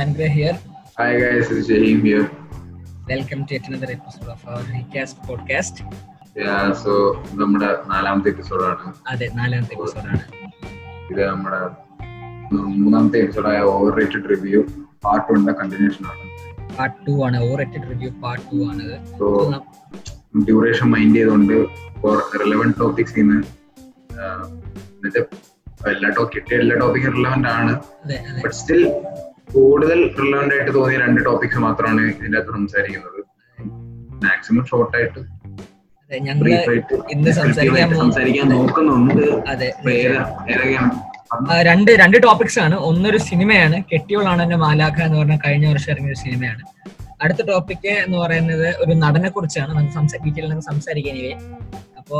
Andre here. Hi guys, it's Shaheen here. Welcome to yet another episode of our Recast podcast. Yeah, so നമ്മുടെ നാലാമത്തെ എപ്പിസോഡാണ് അതെ നാലാമത്തെ എപ്പിസോഡാണ് ഇത് നമ്മുടെ മൂന്നാമത്തെ എപ്പിസോഡായ ഓവർ റേറ്റഡ് റിവ്യൂ പാർട്ട് വണ്ണിന്റെ കണ്ടിന്യൂഷൻ ആണ് പാർട്ട് ടു ആണ് overrated review part two ആണ് സോ ഡ്യൂറേഷൻ മൈൻഡ് ചെയ്തുകൊണ്ട് ഫോർ റിലവന്റ് ടോപ്പിക്സ് ഇന്ന് എന്നിട്ട് എല്ലാ ടോപ്പിക് എല്ലാ ടോപ്പിക്കും റിലവന്റ് ആണ് ബട്ട് സ്റ്റിൽ കൂടുതൽ റിലവന്റ് ആയിട്ട് തോന്നിയ രണ്ട് ടോപ്പിക്സ് മാത്രമാണ് ഇതിന്റെ അകത്ത് സംസാരിക്കുന്നത്. മാക്സിമം ഷോർട്ട് ആയിട്ട് ഇന്ന് സംസാരിക്കാൻ നോക്കുന്നുണ്ട് രണ്ട് രണ്ട് ടോപ്പിക്സ് ആണ്. ഒന്നൊരു സിനിമയാണ്. കെട്ടിയോളാണ് എന്റെ മാലാഖ എന്ന് പറഞ്ഞ കഴിഞ്ഞ വർഷം ഇറങ്ങിയ ഒരു സിനിമയാണ്. അടുത്ത ടോപ്പിക് എന്ന് പറയുന്നത് ഒരു നടനെ കുറിച്ചാണ് നമുക്ക് സംസാരിക്കാൻ നമുക്ക് സംസാരിക്കാൻ അപ്പോ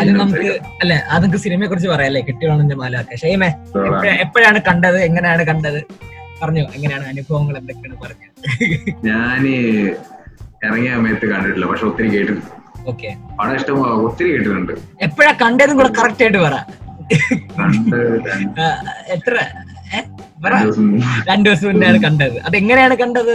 അത് നമുക്ക് അല്ലെ അത് നമുക്ക് സിനിമയെ കുറിച്ച് പറയാല്ലേ കെട്ടിയോളാണ് എന്റെ മാലാഖ ഷെയ്മേ എപ്പോഴാണ് കണ്ടത്? എങ്ങനെയാണ് കണ്ടത്? പറഞ്ഞോ എങ്ങനെയാണ് അനുഭവങ്ങൾ എന്തൊക്കെയാണ് പറഞ്ഞു ഞാൻ ഇറങ്ങിയ സമയത്ത് കണ്ടിട്ടില്ല പക്ഷെ ഒത്തിരി കേട്ടിട്ടുണ്ട്. ഓക്കെ. പടം ഇഷ്ടം ഒത്തിരി കേട്ടിട്ടുണ്ട്. എപ്പോഴാ കണ്ടതും കൂടെ കറക്റ്റ് ആയിട്ട് പറ. എത്ര? രണ്ടു ദിവസം മുന്നേ കണ്ടത്. അത് എങ്ങനെയാണ് കണ്ടത്?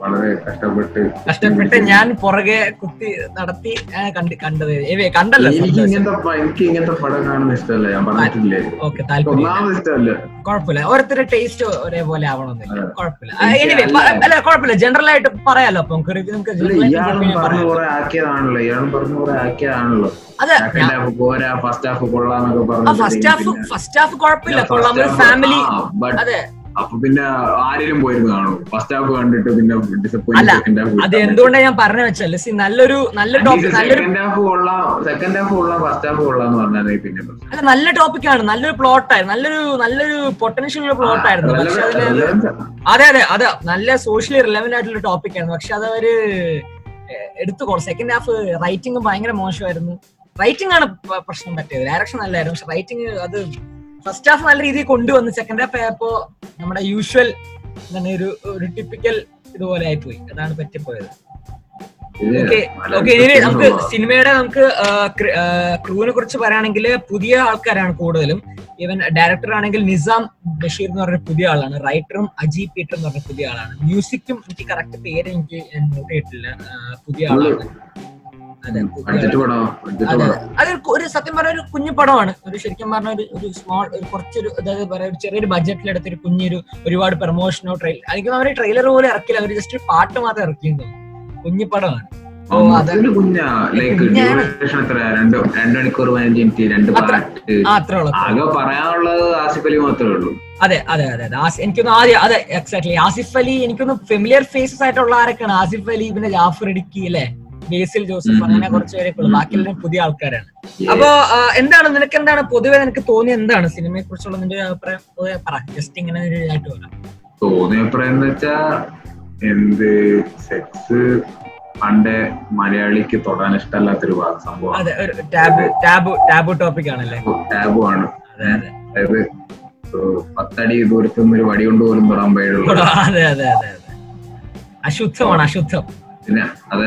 വളരെ കഷ്ടപ്പെട്ട് കഷ്ടപ്പെട്ട് ഞാൻ പുറകെ കുത്തി നടത്തി കണ്ട് കണ്ടത്. കണ്ടല്ലോ എനിക്ക് ഇങ്ങനത്തെ എനിക്ക് ഇങ്ങനത്തെ പടം കാണുന്ന ഇഷ്ടമല്ല. ഞാൻ പറഞ്ഞിട്ടില്ലേ? ഓക്കെ താല്പര്യം. ഇഷ്ടമല്ല. കുഴപ്പമില്ല. ഓരോരുത്തരുടെ ടേസ്റ്റ് ഒരേപോലെ ആവണമെന്നില്ല. കുഴപ്പമില്ല. എനിവേ അല്ല- കുഴപ്പമില്ല. ജനറൽ ആയിട്ട് പറയാലോ അപ്പൊ നമുക്ക് പറഞ്ഞു കുറെ ആക്കിയതാണല്ലോ. ഇയാളും പറഞ്ഞു കുറെ ആക്കിയതാണല്ലോ. ഫസ്റ്റ് ഹാഫ് കൊള്ളാന്നൊക്കെ പറഞ്ഞു ഫസ്റ്റ് ഹാഫ് ഫസ്റ്റ് ഹാഫ് കുഴപ്പമില്ല. കൊള്ളാം. ഒരു ഫാമിലി അതെ. അപ്പൊ പിന്നെ ആരെങ്കിലും പോയിരുന്നു കാണും. ഫസ്റ്റ് ഹാഫ് കണ്ടിട്ട് പിന്നെ ഡിസപ്പോയിന്റ് അത് എന്തുകൊണ്ടാണ് ഞാൻ പറഞ്ഞു വെച്ചാൽ നല്ലൊരു നല്ല ടോപ്പിക് നല്ലൊരു സെക്കൻഡ് ഹാഫ് കൊള്ളാം സെക്കൻഡ് ഹാഫ് കൊള്ളാം ഫസ്റ്റ് ഹാഫ് കൊള്ളാന്ന് പറഞ്ഞാൽ പിന്നെ നല്ല അല്ല നല്ല ടോപ്പിക്കാണ് നല്ലൊരു പ്ലോട്ടായിരുന്നു നല്ലൊരു നല്ലൊരു പൊട്ടൻഷ്യൽ ഉള്ള പ്ലോട്ട് ആയിരുന്നു പക്ഷെ അതിൽ അതെ അതെ അതെ നല്ല സോഷ്യലി റിലവന്റ് ആയിട്ടുള്ള ടോപ്പിക് ആയിരുന്നു പക്ഷെ അത് അവർ എടുത്തു സെക്കൻഡ് ഹാഫ് റൈറ്റിംഗ് ഭയങ്കര മോശമായിരുന്നു. റൈറ്റിംഗ് ആണ് പ്രശ്നം പറ്റിയത് ഡയറക്ഷൻ നല്ലായിരുന്നു പക്ഷെ റൈറ്റിംഗ് അത് ഫസ്റ്റ് ഹാഫ് നല്ല രീതിയിൽ കൊണ്ടുവന്ന്. സെക്കൻഡ് ഹാഫ് ആയപ്പോ നമ്മുടെ യൂഷ്വൽ എന്താണ് ഒരു ഒരു ടിപ്പിക്കൽ ഇതുപോലെ ആയിപ്പോയി. അതാണ് പറ്റിപ്പോയത്. ഓക്കെ ഇനി നമുക്ക് സിനിമയുടെ നമുക്ക് ക്രൂവിനെ കുറിച്ച് പറയുകയാണെങ്കിൽ പുതിയ ആൾക്കാരാണ് കൂടുതലും. ഈവൻ ഡയറക്ടർ ആണെങ്കിൽ നിസാം ബഷീർ എന്ന് പറഞ്ഞ പുതിയ ആളാണ്. റൈറ്ററും അജി പീറ്റർ എന്ന് പറഞ്ഞ പുതിയ ആളാണ്. മ്യൂസിക്കും എനിക്ക് കറക്റ്റ് പേര് എനിക്ക് നോട്ട് ചെയ്തിട്ടില്ല. പുതിയ ആളാണ്. അതെ പുതിയ പടം ബഡ്ജറ്റ് അതെ ഒരു- സത്യം പറഞ്ഞ ഒരു കുഞ്ഞു പടമാണ്. ഒരു ശരിക്കും പറഞ്ഞ ഒരു ഒരു സ്മോൾ ഒരു കുറച്ചൊരു അതായത് പറയാ ഒരു ചെറിയൊരു ബഡ്ജറ്റിൽ എടുത്തൊരു കുഞ്ഞൊരു ഒരുപാട് പ്രൊമോഷനോ ട്രെയിൽ എനിക്ക് അവർ ട്രെയിലർ പോലും ഇറക്കില്ല. അവർ ജസ്റ്റ് പാട്ട് മാത്രം ഇറക്കിയെന്ന് കുഞ്ഞു പടമാണ്. അത് അത്ര. അത്രേ അതെ അതെ എനിക്കൊന്ന് ആദ്യം അതെ എക്സാക്ട്ലി ആസിഫ് അലി എനിക്കൊന്ന് ഫെമിലിയർ ഫേസസ് ആയിട്ടുള്ള ആരൊക്കെയാണ്? ആസിഫ് അലി പിന്നെ ജാഫർ ഇടുക്കി അല്ലെ? ബേസിൽ ജോസഫ് അങ്ങനെ കുറച്ച് പേരൊക്കെ ഉള്ളു. ബാക്കിയെല്ലാം പുതിയ ആൾക്കാരാണ്. അപ്പോ എന്താണ് നിനക്ക് എന്താണ് പൊതുവെ നിനക്ക് തോന്നിയ എന്താണ് സിനിമയെ കുറിച്ചുള്ള നിന്റെ അഭിപ്രായം? പൊതുവെ പറ. ജസ്റ്റ് ഇങ്ങനെ ഒരു ഇതായിട്ട് പറയാം തോന്നിയ അഭിപ്രായം എന്ന് വെച്ചാ എന്ത് സെക്സ് പണ്ട് മലയാളിക്ക് തൊടാൻ ഇഷ്ടമല്ലാത്തൊരു സംഭവം ടാബു ടോപ്പിക് ആണല്ലേ? ടാബു ആണ് അതെ അതെ. അതായത് പത്തടി ദൂരത്ത് നിന്ന് ഒരു വടി കൊണ്ട് പോലും തൊടാൻ പാടുള്ളൂ അശുദ്ധമാണ് അശുദ്ധം. പിന്നെ അത്.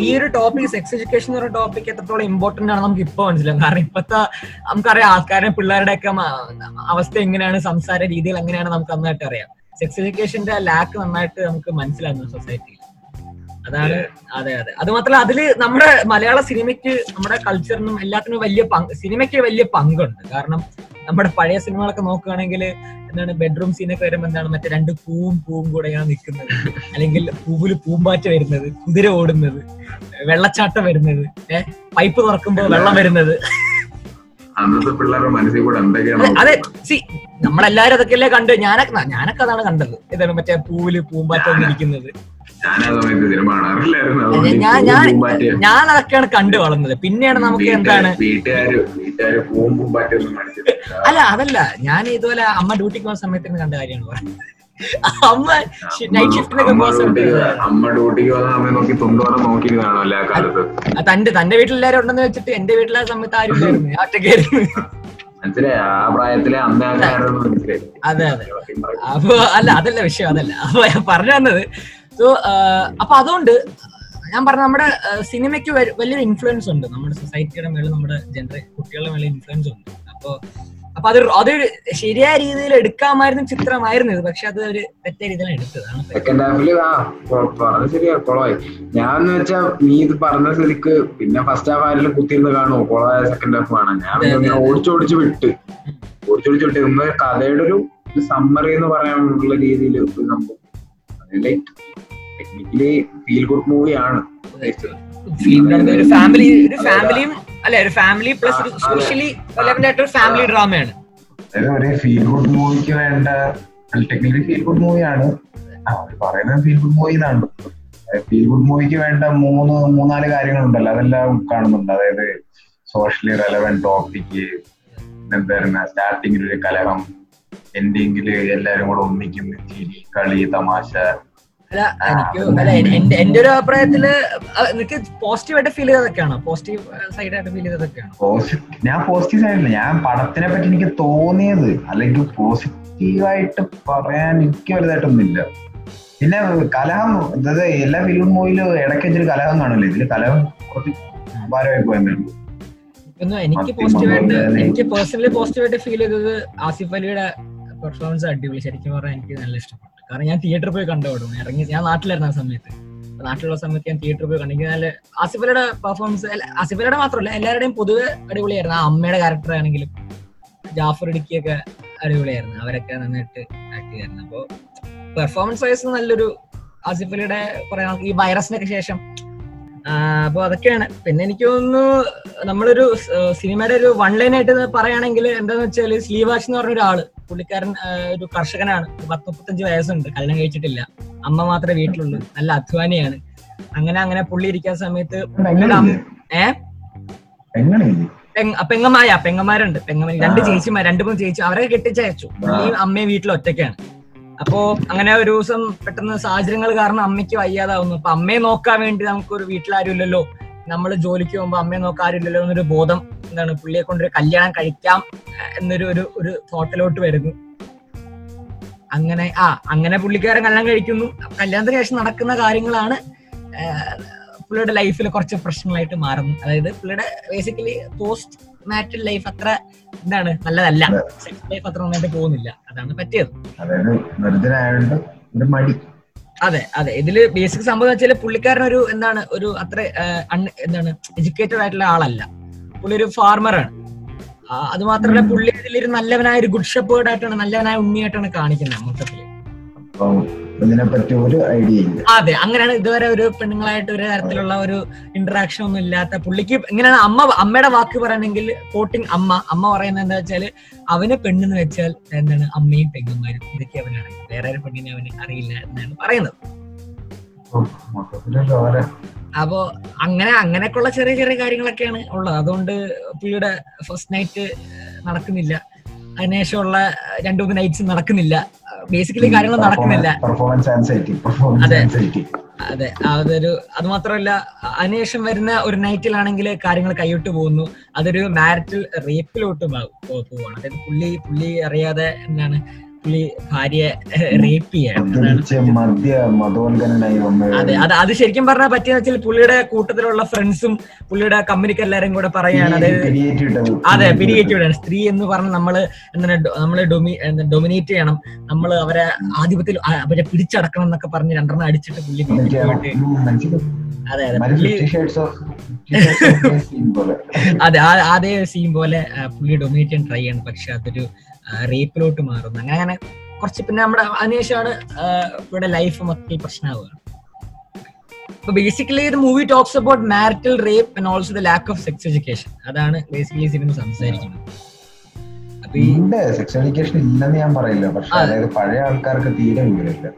ഈ ഒരു ടോപ്പിക് സെക്സ് എഡ്യൂക്കേഷൻ എന്ന് പറയുന്ന ടോപ്പിക് എത്രത്തോളം ഇമ്പോർട്ടന്റ് ആണ് നമുക്ക് ഇപ്പൊ മനസ്സിലാവും. കാരണം ഇപ്പത്തെ നമുക്കറിയാം ആൾക്കാരുടെ പിള്ളേരുടെ ഒക്കെ അവസ്ഥ എങ്ങനെയാണ് സംസാര രീതികൾ എങ്ങനെയാണ് നമുക്ക് നന്നായിട്ട് അറിയാം. സെക്സ് എഡ്യൂക്കേഷന്റെ ലാക്ക് നന്നായിട്ട് നമുക്ക് മനസ്സിലാകുന്നു സൊസൈറ്റിയിൽ അതാണ് അതെ അതെ. അത് മാത്രമല്ല അതിൽ നമ്മുടെ മലയാള സിനിമയ്ക്ക് നമ്മുടെ കൾച്ചറിനും എല്ലാത്തിനും വലിയ പങ്ക് സിനിമയ്ക്ക് വലിയ പങ്കുണ്ട്. കാരണം നമ്മുടെ പഴയ സിനിമകളൊക്കെ നോക്കുകയാണെങ്കിൽ എന്താണ് ബെഡ്റൂം സീനൊക്കെ വരുമ്പോൾ എന്താണ് മറ്റേ രണ്ട് പൂവും പൂവും കൂടെ ഇങ്ങനെ നിൽക്കുന്നത്. അല്ലെങ്കിൽ പൂവിൽ പൂമ്പാറ്റ വരുന്നത് കുതിര ഓടുന്നത് വെള്ളച്ചാട്ടം വരുന്നത് ഏഹ് പൈപ്പ് തുറക്കുമ്പോൾ വെള്ളം വരുന്നത്. അന്നത്തെ പിള്ളേരുടെ മനസ്സിൽ കൂടെ എന്തൊക്കെയാണ് അതെ സി നമ്മളെല്ലാരും അതൊക്കെയല്ലേ കണ്ട്? ഞാനൊക്കെ ഞാനൊക്കെ അതാണ് കണ്ടത്. ഇതാണ് മറ്റേ പൂവിൽ പൂമ്പാറ്റ വന്നിരിക്കുന്നത് ഞാൻ ആ സമയത്ത് സിനിമ കാണാറില്ലായിരുന്നു ഞാൻ അതൊക്കെയാണ് കണ്ടു വളർന്നത്. പിന്നെയാണ് നമുക്ക് എന്താണ്? വീട്ടുകാര് വീട്ടുകാര് അല്ല അതല്ല. ഞാൻ ഇതുപോലെ അമ്മ ഡ്യൂട്ടിക്ക് പോകുന്ന സമയത്ത് കണ്ട കാര്യമാണ് അമ്മ നൈറ്റ് ഷിഫ്റ്റിനൊക്കെ അമ്മ ഡ്യൂട്ടിക്ക് സമയം നോക്കി എല്ലാ കാലത്ത്. തന്റെ തന്റെ വീട്ടിലെല്ലാരും ഉണ്ടെന്ന് വെച്ചിട്ട് എന്റെ വീട്ടിലെ സമയത്ത് ആരും ഇല്ലായിരുന്നു. മനസ്സിലായി? ആ പ്രായത്തിലെ അന്ന് അതെ. അതെ അപ്പൊ അല്ല അതല്ല വിഷയം അതല്ല. അപ്പൊ ഞാൻ പറഞ്ഞു വന്നത് സോ അപ്പൊ അതുകൊണ്ട് ഞാൻ പറഞ്ഞ നമ്മുടെ സിനിമയ്ക്ക് വലിയൊരു ഇൻഫ്ലുവൻസ് ഉണ്ട്. നമ്മുടെ സൊസൈറ്റിയുടെ മേളിൽ നമ്മുടെ ജനറ കുട്ടികളുടെ മേളിൽ ഇൻഫ്ലുവൻസ് ഉണ്ട്. അപ്പോ അപ്പൊ അത് അത് ശരിയായ രീതിയിൽ എടുക്കാമായിരുന്നു ചിത്രമായിരുന്നു ഇത്. പക്ഷെ അത് ഒരു തെറ്റായ രീതിയിലാണ് എടുത്തതാണ് സെക്കൻഡ് ഹാഫിൽ ആ അത് ശരിയാ കുളമായി. ഞാൻ വെച്ചാ നീ ഇത് പറഞ്ഞ സ്ഥിതിക്ക് പിന്നെ ഫസ്റ്റ് ഹാഫ് ആരെങ്കിലും കുത്തിയിരുന്ന് കാണുമോ കുളമായ സെക്കൻഡ് ഹാഫ് കാണാൻ. ഞാൻ ഓടിച്ചോടിച്ച് വിട്ട്. ഓടിച്ചോടിച്ച് വിട്ട്. കഥയുടെ ഒരു സമ്മറി എന്ന് പറയാനുള്ള രീതിയിൽ ലൈക്ക് ടെക്നിക്കലി ഫീൽ ഗുഡ് മൂവിയാണ് ഒരു ഫാമിലി ഒരു ഫാമിലിയും അല്ലെ ഒരു ഫാമിലി പ്ലസ് ഒരു സോഷ്യലി റെലവെന്റ് ആയിട്ട് ഒരു ഫാമിലി ഡ്രാമയാണ് അതായത് ഒരു ഫീൽ ഗുഡ് മൂവിക്ക് വേണ്ട ടെക്നിക്കലി ഫീൽ ഗുഡ് മൂവിയാണ് അവർ പറയുന്നത് ഫീൽ ഗുഡ് മൂവി എന്നാണ്. ഫീൽ ഗുഡ് മൂവിക്ക് വേണ്ട മൂന്ന് മൂന്നാൽ കാര്യങ്ങളുണ്ടല്ലോ. അതെല്ലാം കാണുന്നുണ്ട്. അതായത് സോഷ്യലി റെലവെന്റ് ടോപ്പിക് എന്തായിരുന്നു സ്റ്റാർട്ടിങ്ങിൽ ഒരു കലഹം എൻഡിങ്ങിൽ എല്ലാരും കൂടെ ഒന്നിക്കുന്ന ചിരി കളി തമാശ അല്ല എനിക്ക് അല്ല എന്റെ എന്റെ ഒരു അഭിപ്രായത്തിൽ എനിക്ക് പോസിറ്റീവ് ആയിട്ട് ഫീൽ ചെയ്തതൊക്കെയാണ്? പോസിറ്റീവ് സൈഡ് ആയിട്ട് ഫീൽ ചെയ്തതൊക്കെയാണ്? ഞാൻ പോസിറ്റീവ് സൈഡില്ല ഞാൻ പടത്തിനെ പറ്റി എനിക്ക് തോന്നിയത് അല്ലെങ്കിൽ പോസിറ്റീവായിട്ട് പറയാൻ എനിക്ക് വലുതായിട്ടൊന്നുമില്ല. പിന്നെ കലഹം അതായത് എല്ലാ ഫിലിം മൂവിലും ഇടയ്ക്ക് വെച്ചൊരു കലഹം കാണില്ലേ ഇതിൽ കലഹം കുറച്ച് ഭാരമായി പോയെന്നേ ഉള്ളൂ. എനിക്ക് എനിക്ക് പേഴ്സണലി പോസിറ്റീവ് ആയിട്ട് ഫീൽ ചെയ്തത് ആസിഫ് അലിയുടെ പെർഫോമൻസ് അടിപൊളി. ശരിക്കും പറഞ്ഞാൽ എനിക്ക് നല്ല ഇഷ്ടപ്പെട്ടു. കാരണം ഞാൻ തിയേറ്ററിൽ പോയി കണ്ടുപോടും ഇറങ്ങി ഞാൻ നാട്ടിലായിരുന്നു ആ സമയത്ത്. നാട്ടിലുള്ള സമയത്ത് ഞാൻ തിയേറ്ററിൽ പോയി കണ്ടെങ്കിൽ നല്ല ആസിഫലയുടെ പെർഫോമൻസ് ആസിഫലയുടെ മാത്രമല്ല എല്ലാവരുടെയും പൊതുവെ അടിപൊളിയായിരുന്നു. ആ അമ്മയുടെ ക്യാരക്ടർ ആണെങ്കിലും ജാഫർ ഇടുക്കിയൊക്കെ അടിപൊളിയായിരുന്നു. അവരൊക്കെ നന്നായിട്ട് ആക്ട് ചെയ്യായിരുന്നു അപ്പോ പെർഫോമൻസ് വൈസ് നല്ലൊരു ആസിഫലിയുടെ കുറെ ഈ വൈറസിനൊക്കെ ശേഷം അപ്പൊ അതൊക്കെയാണ്. പിന്നെ എനിക്ക് തോന്നുന്നു നമ്മളൊരു സിനിമയുടെ ഒരു വൺ ലൈൻ ആയിട്ട് പറയുകയാണെങ്കിൽ എന്താന്ന് വെച്ചാൽ സ്ലീവാഷ് എന്ന് പറഞ്ഞ ഒരാൾ പുള്ളിക്കാരൻ ഒരു കർഷകനാണ്. പത്ത് മുപ്പത്തഞ്ച് വയസ്സുണ്ട്. കല്യാണം കഴിച്ചിട്ടില്ല. അമ്മ മാത്രമേ വീട്ടിലുള്ളൂ. നല്ല അധ്വാനിയാണ്. അങ്ങനെ അങ്ങനെ പുള്ളി ഇരിക്കാൻ സമയത്ത് ഏ? എങ്ങനെയില്ല പെങ്ങ- പെങ്ങന്മാരാ. പെങ്ങന്മാരുണ്ട്. പെങ്ങന്മാർ രണ്ട് ചേച്ചിമാർ രണ്ട് മൂന്ന് ചേച്ചി അവരെ കെട്ടിച്ചയച്ചു. അമ്മയും വീട്ടിൽ ഒറ്റയ്ക്കാണ്. അപ്പോ അങ്ങനെ ഒരു ദിവസം പെട്ടെന്ന് സാഹചര്യങ്ങൾ കാരണം അമ്മയ്ക്ക് വയ്യാതാവുന്നു. അപ്പൊ അമ്മയെ നോക്കാൻ വേണ്ടി നമുക്ക് ഒരു വീട്ടിലാരും ഇല്ലല്ലോ നമ്മൾ ജോലിക്ക് പോകുമ്പോൾ അമ്മയെ നോക്കാൻ ആരും എന്നൊരു ബോധം എന്താണ് പുള്ളിയെ കൊണ്ടൊരു കല്യാണം കഴിക്കാം എന്നൊരു ഒരു ഒരു തോട്ടിലോട്ട് വരുന്നു. അങ്ങനെ ആ അങ്ങനെ പുള്ളിക്കാരൻ കല്യാണം കഴിക്കുന്നു. കല്യാണത്തിന് ശേഷം നടക്കുന്ന കാര്യങ്ങളാണ് പുള്ളിയുടെ ലൈഫിൽ കുറച്ച് പ്രശ്നങ്ങളായിട്ട് മാറുന്നു. അതായത് പുള്ളിയുടെ ബേസിക്കലി പോസ്റ്റ് മാറ്റഡ് ലൈഫ് അത്ര എന്താണ് നല്ലതല്ല. സെക്സ് ലൈഫ് അത്ര നന്നായിട്ട് പോകുന്നില്ല. അതാണ് പറ്റിയത്. അതായത് വെറുതെ ഒരു മടി. അതെ അതെ. ഇതിൽ ബേസിക് സംഭവം വെച്ചാൽ പുള്ളിക്കാരൻ ഒരു എന്താണ് ഒരു അത്ര എന്താണ് എഡ്യൂക്കേറ്റഡ് ആയിട്ടുള്ള ആളല്ല. പുള്ളി ഒരു ഫാർമറാണ് അത് മാത്രമല്ല പുള്ളി ഇതിലൊരു നല്ലവനായ ഒരു ഗുഡ് ഷെപ്പേർഡ് ആയിട്ടാണ് നല്ലവനായ ഉണ്ണിയായിട്ടാണ് കാണിക്കുന്നത് മൊത്തത്തിൽ. ഇതിനെപ്പറ്റി ഒരു ഐഡിയ ഇല്ല. അതെ അങ്ങനെയാണ് ഇതുവരെ ഒരു പെണ്ണുങ്ങളായിട്ട് ഒരു തരത്തിലുള്ള ഒരു ഇന്ററാക്ഷൻ ഒന്നും ഇല്ലാത്ത പുള്ളിക്ക് ഇങ്ങനെയാണ് അമ്മ അമ്മയുടെ വാക്ക് പറയണമെങ്കിൽ കോട്ടിങ് അമ്മ. അമ്മ പറയുന്നത് എന്താ വെച്ചാൽ അവന് പെണ്ണെന്ന് വെച്ചാൽ എന്താണ് അമ്മയും പെങ്ങന്മാരും. ഇതൊക്കെ അവനാണ് വേറെ ഒരു പെണ്ണിനെ അവന് അറിയില്ല എന്നാണ് പറയുന്നത്. അപ്പോ അങ്ങനെ അങ്ങനെയൊക്കെയുള്ള ചെറിയ ചെറിയ കാര്യങ്ങളൊക്കെയാണ് ഉള്ളത്. അതുകൊണ്ട് പുള്ളിയുടെ ഫസ്റ്റ് നൈറ്റ് നടക്കുന്നില്ല. അതിനുശേഷമുള്ള രണ്ടു മൂന്ന് നൈറ്റ്സ് നടക്കുന്നില്ല. ബേസിക്കലി കാര്യങ്ങൾ നടക്കുന്നില്ല. അതെ. അതെ. അതൊരു അത് മാത്രമല്ല അതിനുശേഷം വരുന്ന ഒരു നൈറ്റിലാണെങ്കിൽ കാര്യങ്ങൾ കൈവിട്ട് പോകുന്നു. അതൊരു മാരിറ്റൽ റേപ്പിലോട്ട് പോവാണ്. അതായത് പുള്ളി പുള്ളി അറിയാതെ എന്താണ് പുള്ളി ഭാര്യയെ റേപ്പ് ചെയ്യാണ് അതെ അത് അത് ശരിക്കും പറഞ്ഞാൽ പറ്റിയെന്ന് വെച്ചാൽ പുള്ളിയുടെ കൂട്ടത്തിലുള്ള ഫ്രണ്ട്സും പുള്ളിയുടെ കമ്പനിക്ക് എല്ലാരും കൂടെ പറയാണ്. അതായത് അതെ പിരികേറ്റിവിടാണ് സ്ത്രീ എന്ന് പറഞ്ഞ് നമ്മൾ എന്താണ് നമ്മൾ നമ്മളെ ഡൊമി ഡൊമിനേറ്റ് ചെയ്യണം. നമ്മൾ അവരെ ആധിപത്യത്തിൽ അവരെ പിടിച്ചടക്കണം എന്നൊക്കെ പറഞ്ഞ് രണ്ടെണ്ണം അടിച്ചിട്ട് പുള്ളി അതെ അതെ പുള്ളി അതെ ആ- അതേ സീൻ പോലെ പുള്ളി ഡൊമിനേറ്റ് ചെയ്യാൻ ട്രൈ ചെയ്യണം. പക്ഷെ അതൊരു റേപ്പിലോട്ട് മാറുന്നു. അങ്ങനെ അങ്ങനെ കുറച്ച് പിന്നെ നമ്മുടെ അതിനുശേഷമാണ് ഇവിടെ ലൈഫ് മൊത്തത്തിൽ പ്രശ്നമാവുക അപ്പൊ ബേസിക്കലി ഇത് movie talks about marital rape and also the lack of sex education അതാണ് ബേസിക്കലി സിനിമ സംസാരിക്കുന്നത്. ഉണ്ട് സെക്സ് എഡ്യൂക്കേഷൻ ഇല്ലെന്ന് ഞാൻ പറയില്ല. പക്ഷെ അതായത് പഴയ ആൾക്കാർക്ക് തീരെ വിവരമില്ല.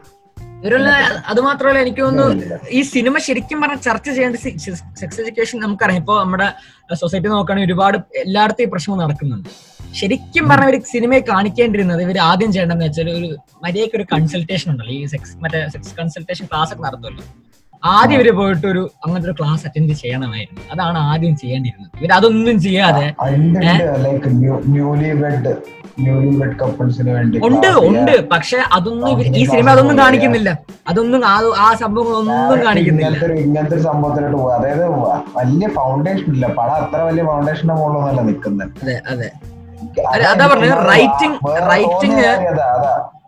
ഇവരുള്ള അത് മാത്രല്ല എനിക്ക് തോന്നുന്നു ഈ സിനിമ ശരിക്കും പറഞ്ഞാൽ ചർച്ച ചെയ്യേണ്ട സെക്സ് എഡ്യൂക്കേഷൻ നമുക്കറിയാം. ഇപ്പൊ നമ്മുടെ സൊസൈറ്റി നോക്കുകയാണെങ്കിൽ ഒരുപാട് എല്ലായിടത്തും ഈ പ്രശ്നം നടക്കുന്നുണ്ട്. ശരിക്കും പറഞ്ഞ ഒരു സിനിമയെ കാണിക്കേണ്ടിരുന്നത് ഇവർ ആദ്യം ചെയ്യേണ്ടതെന്ന് വെച്ചാൽ ഒരു മര്യാദയ്ക്ക് ഒരു കൺസൾട്ടേഷൻ ഉണ്ടല്ലോ. ഈ സെക്സ് മറ്റേ സെക്സ് കൺസൾട്ടേഷൻ ക്ലാസ് ഒക്കെ നടത്തുമല്ലോ. ആദ്യം ഇവർ പോയിട്ട് ഒരു അങ്ങനത്തെ ഒരു ക്ലാസ് അറ്റൻഡ് ചെയ്യണമായിരുന്നു. അതാണ് ആദ്യം ചെയ്യേണ്ടിരുന്നത് ഇവർ അതൊന്നും ചെയ്യാതെ ഉണ്ട് ഉണ്ട്. പക്ഷെ അതൊന്നും ഈ സിനിമ അതൊന്നും കാണിക്കുന്നില്ല. അതൊന്നും ആ- സംഭവം സംഭവങ്ങളൊന്നും കാണിക്കുന്നില്ല. ഇങ്ങനത്തെ ഒരു സംഭവത്തിലോട്ട് പോകും അതായത് വലിയ ഫൗണ്ടേഷൻ ഇല്ല. പടം അത്ര വലിയ ഫൗണ്ടേഷന്റെ മുകളിലൊന്നല്ല നിൽക്കുന്നത് അതെ അതെ. അതാ പറഞ്ഞത്, റൈറ്റിംഗ് റൈറ്റിംഗ്.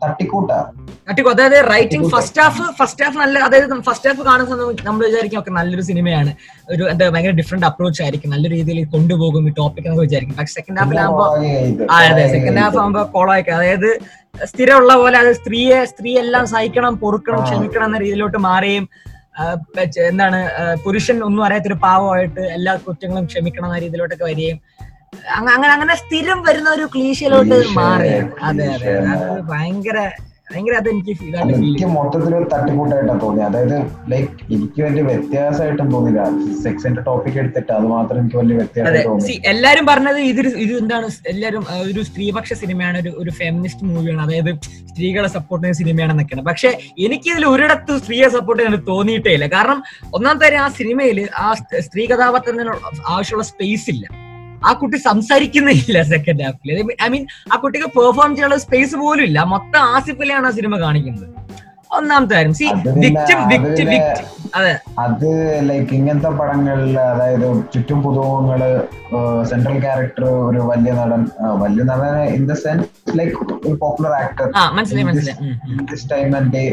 തട്ടിക്കൂട്ടാ. അട്ടിക്കോ അതായത് writing first half first half നല്ല അതായത് ഫസ്റ്റ് ഹാഫ് കാണുന്ന നമ്മൾ വിചാരിക്കും ഒക്കെ നല്ലൊരു സിനിമയാണ്. ഒരു എന്താ ഭയങ്കര ഡിഫറെന്റ് അപ്രോച്ച് ആയിരിക്കും. നല്ല രീതിയിൽ കൊണ്ടുപോകും ഈ ടോപ്പിക് എന്നൊക്കെ വിചാരിക്കും. പക്ഷെ സെക്കൻഡ് ഹാഫിലാകുമ്പോ അതെ സെക്കൻഡ് ഹാഫ് ആകുമ്പോ കോളായിക്ക്. അതായത് സ്ഥിരമുള്ള പോലെ അത് സ്ത്രീയെ സ്ത്രീ എല്ലാം സഹിക്കണം പൊറുക്കണം ക്ഷമിക്കണം എന്ന രീതിയിലോട്ട് മാറുകയും എന്താണ് പുരുഷൻ ഒന്നും അറിയാത്തൊരു പാവമായിട്ട് എല്ലാ കുറ്റങ്ങളും ക്ഷമിക്കണം എന്ന രീതിയിലോട്ടൊക്കെ വരികയും അങ്ങനെ അങ്ങനെ സ്ഥിരം വരുന്ന ഒരു ക്ലീശയിലോട്ട് ക്ലീശ, മാറി അതെ അതെ. ഭയങ്കര ഭയങ്കര അത് എനിക്ക് ഫീൽ എനിക്ക് മൊത്തത്തിൽ ഒരു തട്ടിക്കൂട്ടായിട്ടാണ് തോന്നി അതായത് ലൈക്ക് എനിക്ക് വലിയ വ്യത്യാസമായിട്ടും തോന്നില്ല സെക്സിന്റെ ടോപ്പിക് എടുത്തിട്ട് അത് മാത്രം എനിക്ക് വലിയ വ്യത്യാസം തോന്നി എല്ലാരും പറഞ്ഞത് ഇതൊരു ഇത് എന്താണ് എല്ലാരും ഒരു സ്ത്രീപക്ഷ സിനിമയാണ് ഒരു ഒരു ഫെമിനിസ്റ്റ് മൂവിയാണ് അതായത് സ്ത്രീകളെ സപ്പോർട്ട് ചെയ്യുന്ന സിനിമയാണെന്നൊക്കെയാണ്. പക്ഷെ എനിക്ക് ഇതിൽ ഒരിടത്ത് സ്ത്രീയെ സപ്പോർട്ട് ചെയ്യാൻ തോന്നിയിട്ടേ ഇല്ല. കാരണം ഒന്നാമത്തെ ആ സിനിമയിൽ ആ സ്ത്രീ കഥാപാത്രത്തിന് ആവശ്യമുള്ള സ്പേസ് ഇല്ല. ആ കുട്ടി സംസാരിക്കുന്നില്ല സെക്കൻഡ് ഹാഫിൽ ഐ മീൻ ആ കുട്ടിക്ക് പെർഫോം ചെയ്യാനുള്ള സ്പേസ് പോലും ഇല്ല. മൊത്തം ആസിഫിലെയാണ് ആ സിനിമ കാണിക്കുന്നത്. ഒന്നാമത്തെ കാര്യം. സി വിക്ടിം വിക്ടി വിക്ടി അതെ. അത് ലൈക്ക് ഇങ്ങനത്തെ പടങ്ങളിൽ അതായത് ചുറ്റും പുതുമുഖങ്ങൾ സെൻട്രൽ ക്യാരക്ടർ ഒരു വലിയ നടൻ വലിയ നടൻ ഇൻ ദ സെൻസ് ലൈക്ക് ഒരു പോപ്പുലർ ആക്ടർ മനസ്സിലായി മനസ്സിലായി.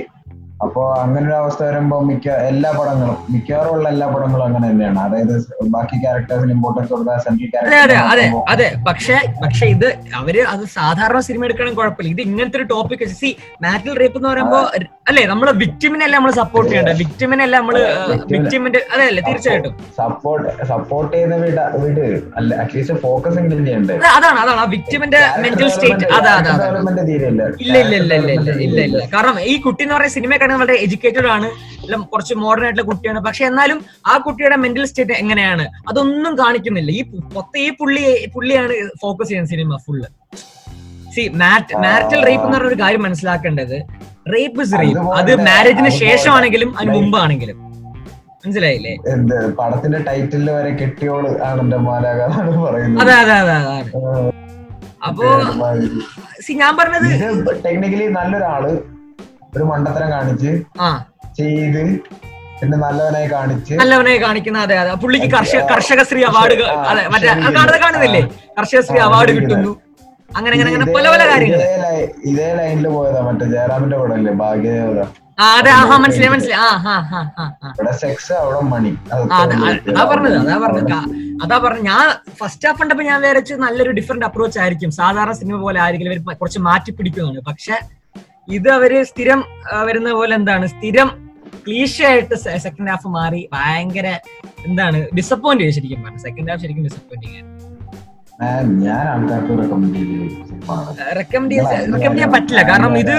അപ്പോ അങ്ങനെ ഒരു അവസ്ഥ വരുമ്പോ മിക്ക എല്ലാ പടങ്ങളും മിക്കവാറും ഉള്ള എല്ലാ പടങ്ങളും അങ്ങനെ തന്നെയാണ്. അതായത് ബാക്കി ക്യാരക്ടേഴ്സിന് ഇമ്പോർട്ടൻസ് കൊടുത്താൽ സെൻട്രൽ ക്യാരക്ടർ അതെ അതെ പക്ഷെ പക്ഷെ ഇത് അവർ അത് സാധാരണ സിനിമ എടുക്കണം കുഴപ്പമില്ല. ഇത് ഇങ്ങനത്തെ ഒരു ടോപ്പിക് സി മാറ്റൽ റേപ്പ് എന്ന് പറയുമ്പോ അല്ലേ നമ്മൾ വിക്ടിമിനെ അല്ല നമ്മൾ സപ്പോർട്ട് ചെയ്യണ്ട? വിക്ടിമിനെ അല്ല നമ്മൾ വിക്ടിമിന്റെ അതെ അല്ലേ തീർച്ചയായിട്ടും. സപ്പോർട്ട് സപ്പോർട്ട് ചെയ്യുന്ന വീട് വീട്. അല്ല അറ്റ്ലീസ്റ്റ് ഫോക്കസ് എങ്കിലും ചെയ്യണ്ടേ? അതാണ് അതാണ്. ആ വിക്ടിമിന്റെ മെന്റൽ സ്റ്റേറ്റ് അതെ അതെ ഇല്ല. ഇല്ല ഇല്ല ഇല്ല ഇല്ല ഇല്ല കാരണം ഈ കുട്ടി എന്ന് പറയുന്ന സിനിമ കാണുന്നത് വളരെ എഡ്യൂക്കേറ്റഡ് ആണ്. എല്ലാം കുറച്ച് മോഡേൺ ആയിട്ടുള്ള കുട്ടിയാണ്. പക്ഷെ എന്നാലും ആ കുട്ടിയുടെ മെന്റൽ സ്റ്റേറ്റ് എങ്ങനെയാണ്? അതൊന്നും കാണിക്കുന്നില്ല. ഈ മൊത്തം ഈ പുള്ളി പുള്ളിയാണ് ഫോക്കസ് ചെയ്യുന്നത് സിനിമ ഫുള്ള് സി മാറ്റ് മാരിറ്റൽ റേപ്പ് എന്ന് പറഞ്ഞ ഒരു കാര്യം മനസ്സിലാക്കേണ്ടത് റേപ്പ് ഇസ് റേപ്പ് അത് മാരേജിന് ശേഷമാണെങ്കിലും അതിന് മുമ്പാണെങ്കിലും. മനസ്സിലായില്ലേ? എന്ത് പടത്തിന്റെ ടൈറ്റിൽ വരെ കെട്ടിയോൾ ആണ് എന്റെ പറയുന്നത്. അതെ അതെ അതെ അതാണ് അപ്പോ ഞാൻ പറഞ്ഞത് ടെക്നിക്കലി നല്ലൊരാൾ ഒരു മണ്ടത്തരം കാണിച്ച് ചെയ്ത് പിന്നെ നല്ലവനായി കാണിച്ച് നല്ലവനായി കാണിക്കുന്ന അതെ അതെ. പുള്ളിക്ക് കർഷക കർഷകശ്രീ അവാർഡ് അതെ മറ്റേ കാണുന്നത് കാണുന്നില്ലേ? കർഷക ശ്രീ അവാർഡ് കിട്ടുന്നു. അങ്ങനെ അങ്ങനെ അങ്ങനെ പല പല കാര്യങ്ങൾ ഇതേ ലൈനിൽ പോയതാ മറ്റേ ജയറാമിന്റെ കൂടെ അല്ലേ ഭാഗ്യദേവത. ആ അതെ ആ മനസ്സിലായി മനസ്സിലായി. ആ ഹാ ഹാ ഹാ ആ. ഇവിടെ സെക്സ് അവിടെ മണി അതെ, അതാ പറഞ്ഞത് അതാ പറഞ്ഞത്. അതാ പറഞ്ഞത് ഞാൻ ഫസ്റ്റ് ഹാഫ് കണ്ടപ്പോ ഞാൻ വിചാരിച്ചു നല്ലൊരു ഡിഫറെന്റ് അപ്രോച്ച് ആയിരിക്കും. സാധാരണ സിനിമ പോലെ ആയിരിക്കും കുറച്ച് മാറ്റി പിടിക്കുന്നതാണ് പക്ഷെ ഇത് അവർ സ്ഥിരം വരുന്ന പോലെ എന്താണ്? സ്ഥിരം ക്ലീഷ ആയിട്ട് സെക്കൻഡ് ഹാഫ് മാറി ഭയങ്കര എന്താണ് ഡിസപ്പോയിന്റ് ചെയ്തു ശരിക്കും പറഞ്ഞു. സെക്കൻഡ് ഹാഫ് ശരിക്കും ഡിസപ്പോയിന്റിങ് റെക്കമെൻഡ് റെക്കമെൻഡ് ചെയ്യാൻ പറ്റില്ല. കാരണം ഇത്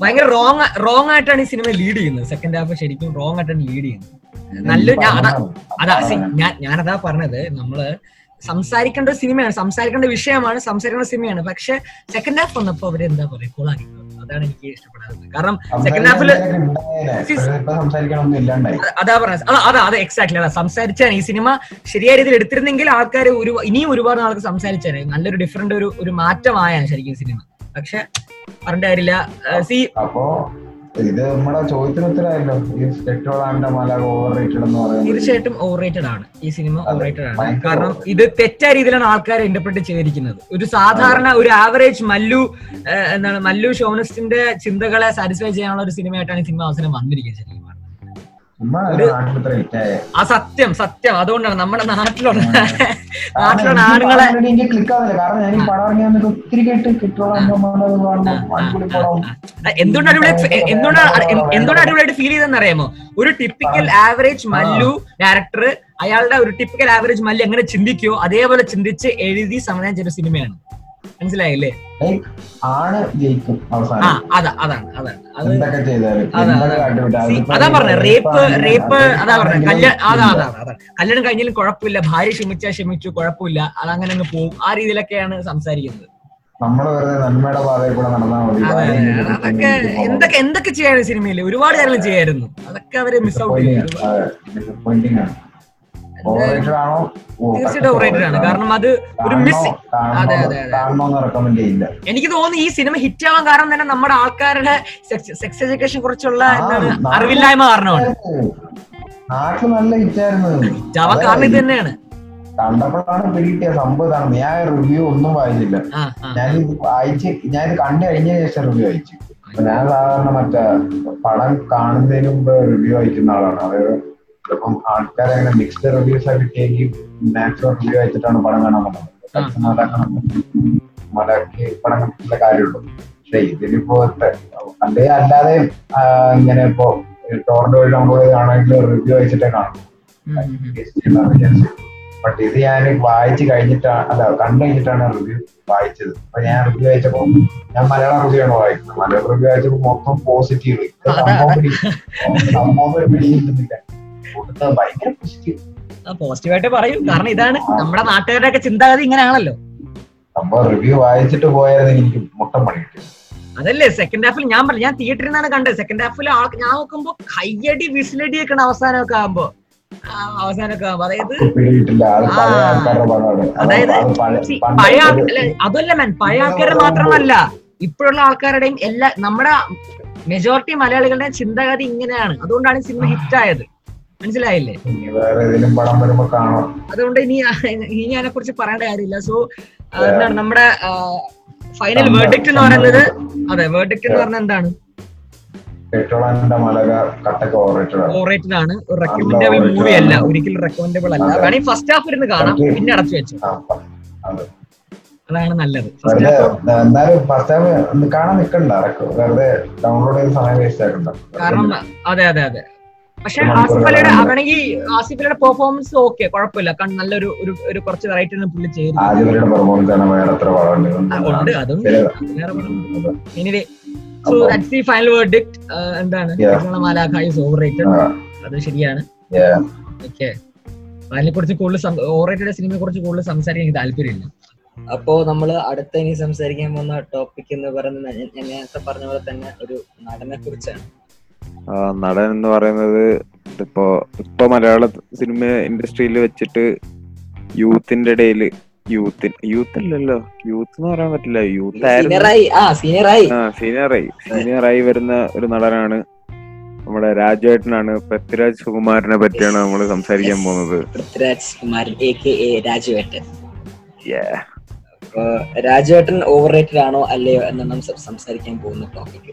ഭയങ്കര റോങ് റോങ് ആയിട്ടാണ് ഈ സിനിമ ലീഡ് ചെയ്യുന്നത്. സെക്കൻഡ് ഹാഫ് ശരിക്കും റോങ് ആയിട്ടാണ് ലീഡ് ചെയ്യുന്നത്. നല്ല ഞാൻ അതാ ഞാൻ ഞാനതാ പറഞ്ഞത്. നമ്മൾ സംസാരിക്കേണ്ട സിനിമയാണ് സംസാരിക്കേണ്ട വിഷയമാണ് സംസാരിക്കേണ്ട സിനിമയാണ്. പക്ഷെ സെക്കൻഡ് ഹാഫ് വന്നപ്പോ അവർ എന്താ പറയുക കോളാക്കി അതാണ് എനിക്ക് ഇഷ്ടപ്പെടാത്തത്. കാരണം സെക്കൻഡ് ഹാഫിൽ അതാ പറഞ്ഞത്. അതാ അതാ അതെ എക്സാക്ട്ലി അതാ. സംസാരിച്ചാണ് ഈ സിനിമ ശരിയായ രീതിയിൽ എടുത്തിരുന്നെങ്കിൽ ആൾക്കാർ ഒരു ഇനിയും ഒരുപാട് നാൾക്ക് സംസാരിച്ചാണ്. നല്ലൊരു ഡിഫറെന്റ് ഒരു ഒരു മാറ്റമായാണ് ശരിക്കും സിനിമ. പക്ഷെ പറഞ്ഞിട്ട് കാര്യമില്ല. സി അപ്പോ ഇത് നമ്മുടെ ചോദ്യത്തിന് ഉത്തരമായല്ലോ ഈ പെട്രോളാണ്ട മല ഓവർ റേറ്റഡ് എന്ന് പറയുന്നത്. തീർച്ചയായിട്ടും ഓവർ റേറ്റഡ് ആണ്. ഈ സിനിമ ഓവർ റേറ്റഡ് ആണ്. കാരണം ഇത് തെറ്റായ രീതിയിലാണ് ആൾക്കാർ ഇന്റർപ്രറ്റ് ചെയ്തിരിക്കുന്നത്. ഒരു സാധാരണ ഒരു ആവറേജ് മല്ലു എന്താണ് മല്ലു ഷോണിസ്റ്റിന്റെ ചിന്തകളെ സാറ്റിസ്ഫൈ ചെയ്യാനുള്ള ഒരു സിനിമയായിട്ടാണ് ഈ സിനിമ അവസരം വന്നിരിക്കുന്നത് ശരിക്കും ആ സത്യം സത്യം. അതുകൊണ്ടാണ് നമ്മുടെ നാട്ടിലുള്ള നാട്ടിലുള്ള ആണുങ്ങളെ എനിക്ക് ക്ലിക്ക് ആവുന്നില്ല. കാരണം ഞാൻ ഈ പടം ഒത്തിരി കേട്ട് എന്തുകൊണ്ടാണ് എന്തുകൊണ്ട് എന്തുകൊണ്ടാണ് എന്തുകൊണ്ട് അടിപൊളിയായിട്ട് ഫീൽ ചെയ്തെന്ന് അറിയാമോ? ഒരു ടിപ്പിക്കൽ ആവറേജ് മല്ലു ഡയറക്ടർ അയാളുടെ ഒരു ടിപ്പിക്കൽ ആവറേജ് മല്ലു എങ്ങനെ ചിന്തിക്കോ അതേപോലെ ചിന്തിച്ച് എഴുതി സമയം ചെയ്ത സിനിമയാണ് മനസ്സിലായില്ലേ? Like, ആണ് ജയിക്കും ആ അവസാനം അതാ അതാണ് അതാണ്. അതാ, പറഞ്ഞത് റേപ്പ് റേപ്പ് അതാ പറഞ്ഞ കല്യാണം അതാ ഇല്ല. അതാ അതാ. കല്യാണം കഴിഞ്ഞാലും കുഴപ്പമില്ല ഭാര്യ ക്ഷമിച്ചാ ക്ഷമിച്ചു കുഴപ്പമില്ല അതങ്ങനെ അങ്ങ് പോകും ആ രീതിയിലൊക്കെയാണ് സംസാരിക്കുന്നത്. നമ്മൾ വെറുതെ നന്മയുടെ പാതയിൽ കൂടെ നടന്നാൽ മതി. അതെ അതൊക്കെ എന്തൊക്കെ എന്തൊക്കെ ചെയ്യാറ് സിനിമയിൽ ഒരുപാട് കാര്യങ്ങൾ ചെയ്യായിരുന്നു. അതൊക്കെ അവർ മിസ് ഔട്ട് Disappointing തീർച്ചയായിട്ടും ഓവറേറ്റഡ് ആണ്. കാരണം അത് ഒരു മിസ് അതെ, അതെ, അതെ. എനിക്ക് തോന്നുന്നു ഈ സിനിമ ഹിറ്റ് ആവാൻ കാരണം തന്നെ നമ്മുടെ ആൾക്കാരുടെ സെക്സ് എഡ്യൂക്കേഷൻ കുറിച്ചുള്ള അറിവില്ലായ്മ കാരണമാണ്. നല്ല ഹിറ്റായിരുന്നു ഹിറ്റ് കാരണം ഇത് തന്നെയാണ്. കണ്ടപ്പോഴാണ് പിടികിട്ടിയ സംഭവം ഇതാണ്. ഞാൻ റിവ്യൂ ഒന്നും വായിച്ചില്ല. ഞാൻ വായിച്ച് ഞാനിത് കണ്ടു കഴിഞ്ഞ ശേഷം റിവ്യൂ വായിച്ചു. അപ്പൊ ഞാൻ സാധാരണ മറ്റേ പടം കാണുന്നതിന് മുമ്പ് റിവ്യൂ വായിക്കുന്ന ആളാണ്. അതായത് ഇപ്പം ആൾക്കാർ അങ്ങനെ മിക്സ്ഡ് റിവ്യൂസ് ആയിട്ട് ടേക്ക് നാച്ചുറൽ റിവ്യൂ വായിച്ചിട്ടാണ് പടം കാണാൻ പറ്റുന്നത് മലക്ക് പടം കണ്ടിട്ടുള്ള കാര്യമുള്ളൂ. പക്ഷെ ഇതിലിപ്പോ അല്ലെ അല്ലാതെ ഇങ്ങനെ ഇപ്പോ ടോറന്റ് വഴി ഡൗൺലോഡ് ചെയ്താണെങ്കിൽ റിവ്യൂ അയച്ചിട്ടേ കാണും. ബട്ട് ഇത് ഞാൻ വായിച്ച് കഴിഞ്ഞിട്ടാണ് അല്ല കണ്ടു കഴിഞ്ഞിട്ടാണ് റിവ്യൂ വായിച്ചത്. അപ്പൊ ഞാൻ റിവ്യൂ വായിച്ചപ്പോ ഞാൻ മലയാളം റിവ്യൂ ആണ് വായിക്കുന്നത് മലയാളം റിവ്യൂ വായിച്ചപ്പോ മൊത്തം പോസിറ്റീവ് സംഭവം പിടിക്കുന്നില്ല കൂട്ടത്തിൽ ഭയങ്കര പോസിറ്റീവ് പോസിറ്റീവായിട്ട് പറയും. കാരണം ഇതാണ് നമ്മുടെ നാട്ടുകാരുടെ ഒക്കെ ചിന്താഗതി ഇങ്ങനെയാണല്ലോ. നമ്മൾ റിവ്യൂ വായിച്ചിട്ട് പോയായിരുന്നു എനിക്ക് മുട്ടം പണി കിട്ടും. അതല്ലേ സെക്കൻഡ് ഹാഫിൽ ഞാൻ പറഞ്ഞു ഞാൻ തിയേറ്ററിൽ നിന്നാണ് കണ്ടത് സെക്കൻഡ് ഹാഫിൽ ആൾക്ക് ഞാൻ നോക്കുമ്പോ കയ്യടി വിസിലടി ഒക്കെ അവസാനമൊക്കെ ആകുമ്പോ അവസാനമൊക്കെ ആകുമ്പോ അതായത്. ആൾക്കാരുടെ അതായത് പഴയ- അതല്ല മാൻ പഴയ ആൾക്കാരെ മാത്രമല്ല. ഇപ്പോഴുള്ള ആൾക്കാരുടെയും എല്ലാ നമ്മുടെ മെജോറിറ്റി മലയാളികളുടെ ചിന്താഗതി ഇങ്ങനെയാണ്. അതുകൊണ്ടാണ് സിനിമ ഹിറ്റ് ആയത് മനസ്സിലായില്ലേ? അതുകൊണ്ട് ഇനി ഇനി അതിനെ കുറിച്ച് പറയേണ്ട കാര്യമില്ല. സോ എന്താണ് നമ്മുടെ ഫൈനൽ വേർഡിക്ട് വേർഡിക്റ്റ് എന്ന് പറയുന്നത്? അതെ വേർഡിക്റ്റ് എന്ന് പറഞ്ഞാൽ എന്താണ്? ഓറേറ്റഡ് ആണ്. റെക്കമെൻഡബിൾ മൂവി അല്ല. ഒരിക്കലും റെക്കമെൻഡബിൾ അല്ല. വേണമെങ്കിൽ ഫസ്റ്റ് ഹാഫ് ഇരുന്ന് കാണാം. പിന്നെ അടച്ചു വെച്ചു. അതാണ് നല്ലത്. കാരണം അതെ അതെ അതെ. പക്ഷെ ആസിഫ് അലിയുടെ കാണാൻ അതാണെങ്കിൽ ആസിഫ് അലിയുടെ പെർഫോമൻസ് ഓക്കെ കുഴപ്പമില്ല. കാരണം നല്ലൊരു ഒരു ഒരു കുറച്ച് വെറൈറ്റി ആണ് പുള്ളി ചെയ്തു ഉണ്ട് അതും. Anyway so that's the final verdict എന്താണ്. മാലാഖ ഈസ് ഓവർ റേറ്റഡ് അത് ശരിയാണ്. ഓക്കെ അതിനെ കുറിച്ച് കൂടുതൽ ഓവറേറ്റഡ് സിനിമയെ കുറിച്ച് കൂടുതൽ സംസാരിക്കാൻ എനിക്ക് താല്പര്യമില്ല. അപ്പോ നമ്മൾ അടുത്ത ഇനി സംസാരിക്കാൻ പോകുന്ന ടോപ്പിക് എന്ന് പറയുന്നത് ഞാൻ നേരത്തെ പറഞ്ഞ പോലെ തന്നെ ഒരു നടനെ കുറിച്ചാണ് നടൻ എന്ന് പറയുന്നത് ഇപ്പോ ഇപ്പൊ മലയാള സിനിമ ഇൻഡസ്ട്രിയിൽ വെച്ചിട്ട് യൂത്തിന്റെ ഇടയിൽ യൂത്ത് യൂത്ത് അല്ലല്ലോ. യൂത്ത് എന്ന് പറയാൻ പറ്റില്ല. യൂത്ത് സീനിയറായി സീനിയറായി വരുന്ന ഒരു നടനാണ് നമ്മുടെ രാജേട്ടനാണ് പൃഥ്വിരാജ് സുകുമാരനെ പറ്റിയാണ് നമ്മൾ സംസാരിക്കാൻ പോകുന്നത്. Prithviraj Kumaran A K A രാജുവേട്ടൻ. Yeah. രാജുവേട്ടൻ ഓവർ റേറ്റഡ് ആണോ അല്ലയോ എന്നാണ് സംസാരിക്കാൻ പോകുന്ന ടോപ്പിക്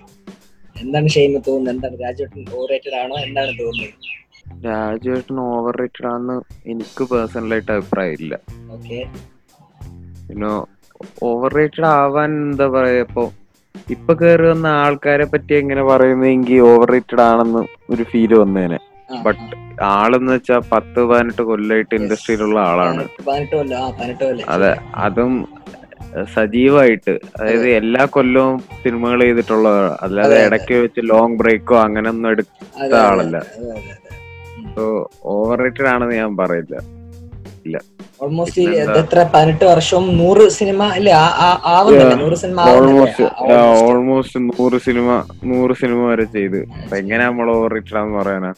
എന്താണ് ഷെയ്മ തോന്നുന്നത്? എന്താണ് രാജുവേട്ടൻ ഓവർ റേറ്റഡ് ആണോ? എന്താണ് തോന്നുന്നത്? രാജേട്ടൻ ഓവർ റേറ്റഡ് ആണെന്ന് എനിക്ക് പേഴ്സണലായിട്ട് അഭിപ്രായമില്ല ഓക്കെ പിന്നെ ഓവർ റേറ്റഡ് ആവാൻ എന്താ പറയാ ഇപ്പൊ? ഇപ്പൊ കയറി വന്ന ആൾക്കാരെ പറ്റി എങ്ങനെ പറയുന്നെങ്കിൽ ഓവർ റേറ്റഡ് ആണെന്ന് ഒരു ഫീൽ വന്നേനെ. ബട്ട് ആളെന്ന് വെച്ചാ പത്ത് പതിനെട്ട് കൊല്ലായിട്ട് ഇൻഡസ്ട്രിയിലുള്ള ആളാണ്. അതെ അതും സജീവമായിട്ട് അതായത് എല്ലാ കൊല്ലവും സിനിമകൾ ചെയ്തിട്ടുള്ളതാണ് അല്ലാതെ. ഇടയ്ക്ക് വെച്ച് ലോങ് ബ്രേക്കോ അങ്ങനൊന്നും എടുത്ത ആളല്ല. അതെ. ഓവർ റേറ്റഡ് ആണെന്ന് ഞാൻ പറയില്ല. ഓൾമോസ്റ്റ് പിന്നെന്താ? എത്ര പതിനെട്ട് നൂറ് സിനിമ അല്ലേ നൂറ് സിനിമ ഓൾമോസ്റ്റ്. ഓൾമോസ്റ്റ് നൂറ് സിനിമ നൂറ് സിനിമ വരെ ചെയ്ത്. എങ്ങനെ നമ്മൾ ഓവർ റേറ്റഡ് ആണെന്ന് പറയാനാ?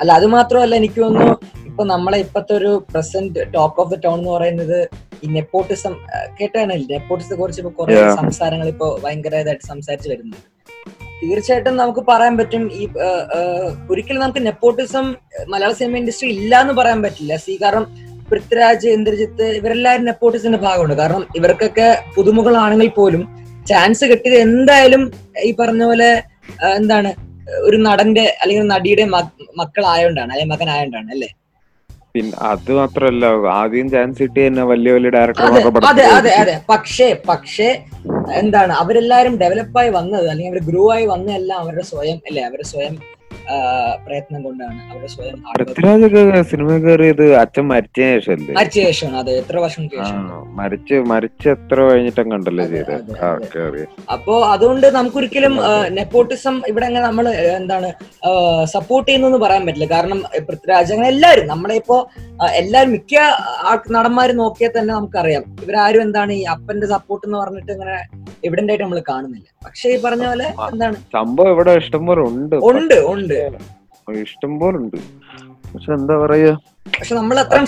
അല്ല അത് മാത്രമല്ല എനിക്ക് തോന്നുന്നു ഇപ്പൊ നമ്മളെ ഇപ്പത്തെ ഒരു present talk of the town എന്ന് പറയുന്നത് ഈ നെപ്പോട്ടിസം കേട്ടാണല്ലേ? നെപ്പോട്ടിസത്തെ കുറിച്ച് ഇപ്പൊ കുറെ സംസാരങ്ങൾ ഇപ്പൊ ഭയങ്കരമായിട്ട് സംസാരിച്ചു വരുന്നു തീർച്ചയായിട്ടും നമുക്ക് പറയാൻ പറ്റും ഈ ഒരിക്കലും നമുക്ക് നെപ്പോട്ടിസം മലയാള സിനിമ ഇൻഡസ്ട്രി ഇല്ല എന്ന് പറയാൻ പറ്റില്ല. സി കാരണം പൃഥ്വിരാജ് ഇന്ദ്രജിത്ത് ഇവരെല്ലാവരും നെപ്പോട്ടിസിന്റെ ഭാഗമുണ്ട് കാരണം ഇവർക്കൊക്കെ പുതുമുകളാണെങ്കിൽ പോലും ചാൻസ് കിട്ടിയത് എന്തായാലും ഈ പറഞ്ഞ പോലെ എന്താണ് ഒരു നടന്റെ അല്ലെങ്കിൽ നടിയുടെ മക- മക്കളായോണ്ടാണ് അല്ലെങ്കിൽ മകനായോണ്ടാണ് അല്ലേ? പിന്നെ അത് മാത്രല്ല ആദ്യം ചാൻസ് കിട്ടി തന്നെ വലിയ വലിയ ഡയറക്ടർ അതെ അതെ അതെ പക്ഷേ പക്ഷേ എന്താണ് അവരെല്ലാരും ഡെവലപ്പായി വന്നത് അല്ലെങ്കിൽ അവർ ഗ്രോ ആയി വന്നതെല്ലാം അവരുടെ സ്വയം അല്ലെ? അവരുടെ സ്വയം പ്രയത്നം കൊണ്ടാണ് അവരുടെ സ്വയം പൃഥ്വിരാജൊക്കെ സിനിമ കയറിയത് അച്ഛൻ മരിച്ച ശേഷമല്ലേ? മരിച്ച ശേഷമാണ് അതെ. എത്ര വർഷം മരിച്ച് മരിച്ച് എത്ര കഴിഞ്ഞിട്ടും കണ്ടല്ലേ ചെയ്ത്? അപ്പോ അതുകൊണ്ട് നമുക്കൊരിക്കലും നെപ്പോട്ടിസം ഇവിടെ അങ്ങനെ നമ്മൾ എന്താണ് സപ്പോർട്ട് ചെയ്യുന്നു പറയാൻ പറ്റില്ല. കാരണം പൃഥ്വിരാജ് അങ്ങനെ എല്ലാവരും നമ്മളെ ഇപ്പോ എല്ലാരും എല്ലാവരും മിക്ക നടന്മാര് നോക്കിയാൽ തന്നെ നമുക്കറിയാം. ഇവരാരും എന്താണ് ഈ അപ്പന്റെ സപ്പോർട്ട് എന്ന് പറഞ്ഞിട്ട് ഇങ്ങനെ എവിഡന്റ് ആയിട്ട് നമ്മൾ കാണുന്നില്ല. പക്ഷെ ഈ പറഞ്ഞ പോലെ എന്താണ് സംഭവം ഇവിടെ ഇഷ്ടംപോലെ ഉണ്ട്. ഉണ്ട് ഉണ്ട്. ഇഷ്ടംപോലെ ഉണ്ട് പക്ഷെ എന്താ പറയാ? പക്ഷെ നമ്മൾ അത്ര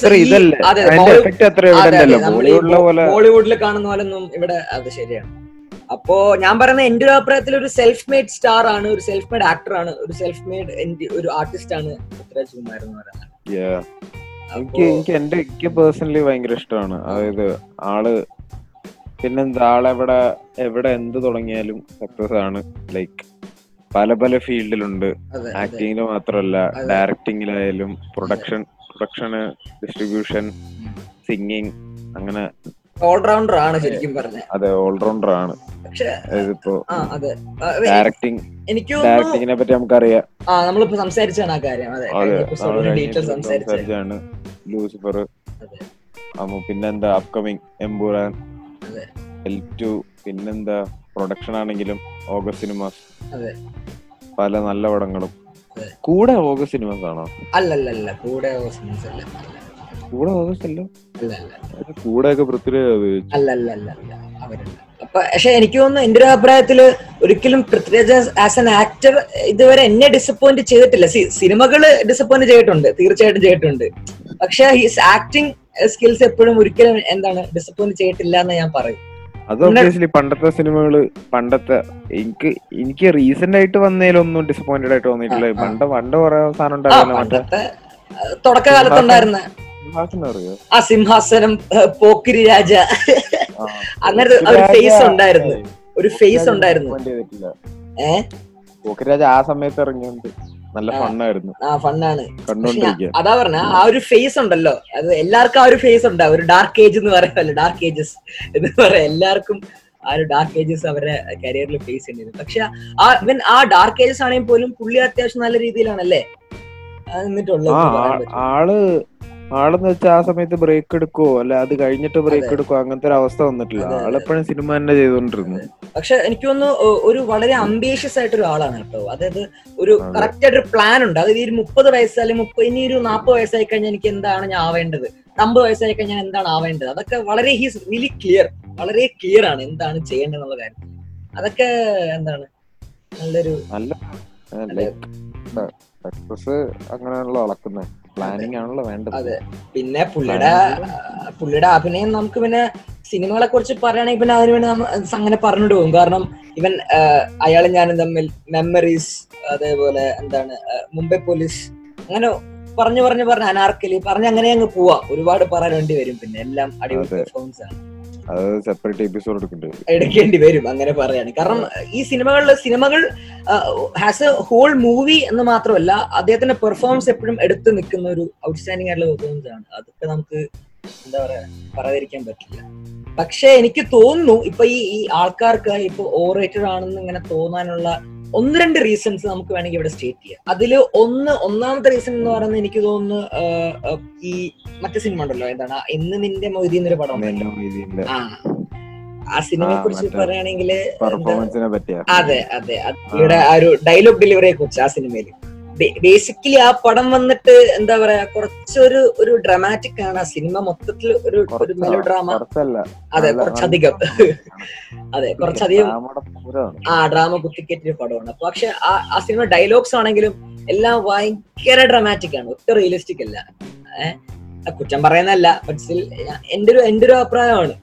പോലെ ബോളിവുഡിൽ കാണുന്ന പോലെ ഒന്നും ഇവിടെ അത് ശരിയാണ്. അപ്പോ ഞാൻ പറയുന്ന എന്റെ ഒരു അഭിപ്രായത്തിൽ ഒരു സെൽഫ് മെയ്ഡ് സ്റ്റാർ ആണ് ഒരു സെൽഫ് മെയ്ഡ് ആക്ടർ ആണ് ഒരു സെൽഫ് മെയ്ഡ് ഒരു ആർട്ടിസ്റ്റ് ആണ് പൃഥ്വിരാജ് കുമാർ എന്ന് പറയുന്നത്. എനിക്ക് എനിക്ക് എന്റെ എനിക്ക് പേഴ്സണലി ഭയങ്കര ഇഷ്ടമാണ്. അതായത് ആൾ പിന്നെന്താ ആളെവിടെ എവിടെ എന്ത് തുടങ്ങിയാലും സക്സസ് ആണ്. ലൈക്ക് പല പല ഫീൽഡിലുണ്ട്. ആക്ടിങ്ങിൽ മാത്രമല്ല. ഡയറക്ടിങ്ങിലായാലും പ്രൊഡക്ഷൻ പ്രൊഡക്ഷന് ഡിസ്ട്രിബ്യൂഷൻ സിംഗിങ് അങ്ങനെ ഓൾറൗണ്ടർ ആണ് ശരിക്കും പറഞ്ഞത് അതെ ഓൾറൗണ്ടർ ആണ് ഇതിപ്പോ ഡയറക്ടിങ് എനിക്ക് ഡയറക്ടിങ്ങിനെ പറ്റി നമുക്കറിയാം. ആ നമ്മളിപ്പോ സംസാരിച്ചാണ് ആ കാര്യം. അതെ സംസാരിച്ചാണ് ലൂസിഫർ. പിന്നെന്താ അപ്കമിങ് എംബുറാൻ. എൽ ടു പിന്നെന്താ? പ്രൊഡക്ഷൻ ആണെങ്കിലും ഓഗസ്റ്റ് സിനിമാസ്. പല നല്ല പടങ്ങളും. കൂടെ ഓഗസ്റ്റ് സിനിമാസ് ആണോ അല്ലല്ല കൂടെ ഓസ്മിൻസ് അല്ല. കൂടെ ഓഗസ്റ്റ് അല്ലോ? അത് കൂടെയൊക്കെ പൃഥ്വിരാജ് അല്ല അല്ല അല്ല അല്ല അവരല്ല. അപ്പൊ പക്ഷെ എനിക്ക് തോന്നുന്നു എന്റെ ഒരു അഭിപ്രായത്തിൽ ഒരിക്കലും പൃഥ്വിരാജ് ആസ് എൻ ആക്ടർ ഇതുവരെ എന്നെ ഡിസപ്പോയിന്റ് ചെയ്തിട്ടില്ല. സിനിമകൾ ഡിസപ്പോയിന്റ് ചെയ്തിട്ടുണ്ട് തീർച്ചയായിട്ടും ചെയ്തിട്ടുണ്ട്. പക്ഷെ ഹിസ് ആക്ടിങ് സ്കിൽസ് എപ്പോഴും ഒരിക്കലും എന്താണ് ഡിസപ്പോയിന്റ് ചെയ്തിട്ടില്ല എന്ന് ഞാൻ പറയും. അത് ഒബ്വിയസ്ലി പണ്ടത്തെ സിനിമകൾ പണ്ടത്തെ എനിക്ക് എനിക്ക് റീസെന്റ് ആയിട്ട് വന്നതിലൊന്നും ഡിസപ്പോയിന്റഡ് ആയിട്ട് തോന്നിയിട്ടില്ല. പണ്ട് പണ്ട് കുറെ സാധനം ഉണ്ടായിരുന്നു മറ്റേ തുടക്കകാലത്തുണ്ടായിരുന്ന ആ സിംഹാസനം പോക്കിരി രാജ. അങ്ങനത്തെ ഒരു ഫേസ് ഉണ്ടായിരുന്നു. ഒരു ഫേസ് ഉണ്ടായിരുന്നു. ഏഹ് പോക്കിരി രാജ ആ സമയത്ത് ഇറങ്ങിയത് നല്ല ഫണ്ണായിരുന്നു. ആ ഫണ്ണാണ്. അതാ പറഞ്ഞ ആ ഒരു ഫേസ് ഉണ്ടല്ലോ. അത് എല്ലാവർക്കും ആ ഒരു ഫേസ് ഉണ്ട്. ഒരു ഡാർക്ക് ഏജ് എന്ന് പറയുമല്ലോ ഡാർക്ക് ഏജസ് എന്ന് പറയാം എല്ലാവർക്കും ആ ഒരു ഡാർക്ക് ഏജസ് അവരുടെ കരിയറിൽ ഫേസ് ചെയ്യേണ്ടത് പക്ഷെ ആ ഇവൻ ആ ഡാർക്ക് ഏജസ് ആണെങ്കിൽ പോലും പുള്ളി അത്യാവശ്യം നല്ല രീതിയിലാണല്ലേ? നിന്നിട്ടുള്ളത്. ആൾ ആളെന്ന് വെച്ചാൽ ആ സമയത്ത് ബ്രേക്ക് എടുക്കുവോ അല്ല അത് കഴിഞ്ഞിട്ട് ബ്രേക്ക്. എടുക്കുവോ അങ്ങനത്തെ ഒരു അവസ്ഥ വന്നിട്ടില്ല. ആളെപ്പോഴും സിനിമ തന്നെ ചെയ്തോണ്ടിരുന്നു. പക്ഷെ എനിക്ക് തോന്നുന്നു ഒരു വളരെ അംബീഷ്യസ് ആയിട്ട് ആളാണ് കേട്ടോ. അതായത് ഒരു. കറക്റ്റ് ആയിട്ട് ഒരു പ്ലാൻ ഉണ്ട്. അതായത് ഈ മുപ്പത് വയസ്സ് അല്ലെങ്കിൽ മുപ്പത് ഇനി ഒരു നാൽപ്പത് വയസ്സായി കഴിഞ്ഞാൽ എനിക്ക് എന്താണ് ഞാൻ ആവേണ്ടത്? അമ്പത് വയസ്സായി കഴിഞ്ഞാൽ എന്താണ് ആവേണ്ടത്? അതൊക്കെ വളരെ ഹീസ് റിയലി ക്ലിയർ വളരെ ക്ലിയർ ആണ് എന്താണ് ചെയ്യേണ്ടത് എന്നുള്ള കാര്യം. അതൊക്കെ എന്താണ്? നല്ലൊരു നല്ല അങ്ങനെയാണല്ലോ അളക്കുന്നത് പ്ലാനിങ് ആണല്ലോ വേണ്ടത്. അതെ. പിന്നെ പുള്ളിയുടെ പുള്ളിയുടെ അഭിനയം നമുക്ക് പിന്നെ സിനിമകളെ കുറിച്ച് പറയുകയാണെങ്കിൽ പിന്നെ അതിന് വേണ്ടി നമ്മൾ അങ്ങനെ പറഞ്ഞിട്ട് പോകും കാരണം ഇവൻ അയാളും ഞാനും തമ്മിൽ മെമ്മറീസ് അതേപോലെ എന്താണ് മുംബൈ പോലീസ് അങ്ങനെ പറഞ്ഞു പറഞ്ഞു പറഞ്ഞ് അനാർക്കലി പറഞ്ഞ് അങ്ങനെ അങ്ങ് പോവാം. ഒരുപാട് പറയാൻ വേണ്ടി വരും. പിന്നെ എല്ലാം അടിപൊളി. പെർഫോമൻസ് ആണ്. അത് സെപ്പറേറ്റ് എപ്പിസോഡ് എടുക്കേണ്ടി. എടുക്കേണ്ടി വരും അങ്ങനെ പറയാണ്. കാരണം ഈ സിനിമകളിൽ സിനിമകൾ ഹാസ് എ ഹോൾ മൂവി എന്ന് മാത്രമല്ല അദ്ദേഹത്തിന്റെ പെർഫോമൻസ് എപ്പോഴും എടുത്തു നിൽക്കുന്ന ഒരു ഔട്ട്സ്റ്റാൻഡിംഗ് ആയിട്ടുള്ള പെർഫോമൻസ് ആണ്. അതൊക്കെ നമുക്ക് എന്താ പറയാ പറയാതിരിക്കാൻ പറ്റില്ല. പക്ഷെ എനിക്ക് തോന്നുന്നു ഇപ്പൊ ഈ ആൾക്കാർക്ക് ഇപ്പൊ ഓവർ റേറ്റഡ് ആണെന്ന് ഇങ്ങനെ തോന്നാനുള്ള ഒന്ന് രണ്ട് റീസൺസ് നമുക്ക് വേണമെങ്കിൽ ഇവിടെ സ്റ്റേറ്റ് ചെയ്യാം. അതിൽ ഒന്ന് ഒന്നാമത്തെ റീസൺ എന്ന് പറയുന്നത് എനിക്ക് തോന്നുന്നു ഈ മറ്റേ സിനിമ ഉണ്ടല്ലോ എന്താണ്? ഇന്ന് നിന്റെ മൊയ്തി എന്നൊരു പടം ആ ആ സിനിമയെ കുറിച്ച് പറയുകയാണെങ്കിൽ അതെ അതെ. ഇവിടെ ആ ഒരു ഡയലോഗ് ഡെലിവറിയെ കുറിച്ച് ആ സിനിമയിൽ ബേസിക്കലി ആ പടം വന്നിട്ട് എന്താ പറയാ കുറച്ചൊരു ഒരു ഡ്രാമാറ്റിക് ആണ് ആ സിനിമ മൊത്തത്തിൽ ഒരു ഒരു മെലോ ഡ്രാമ അതെ കുറച്ചധികം. അതെ കുറച്ചധികം ആ ഡ്രാമ കുത്തിക്കേറ്റ പടമാണ്. പക്ഷെ ആ സിനിമ ഡയലോഗ്സ് ആണെങ്കിലും എല്ലാം ഭയങ്കര ഡ്രാമാറ്റിക് ആണ്. ഒട്ടും റിയലിസ്റ്റിക് അല്ല. ഏഹ് കുറ്റം പറയുന്നല്ല എന്റെ ഒരു എന്റെ ഒരു അഭിപ്രായമാണ്.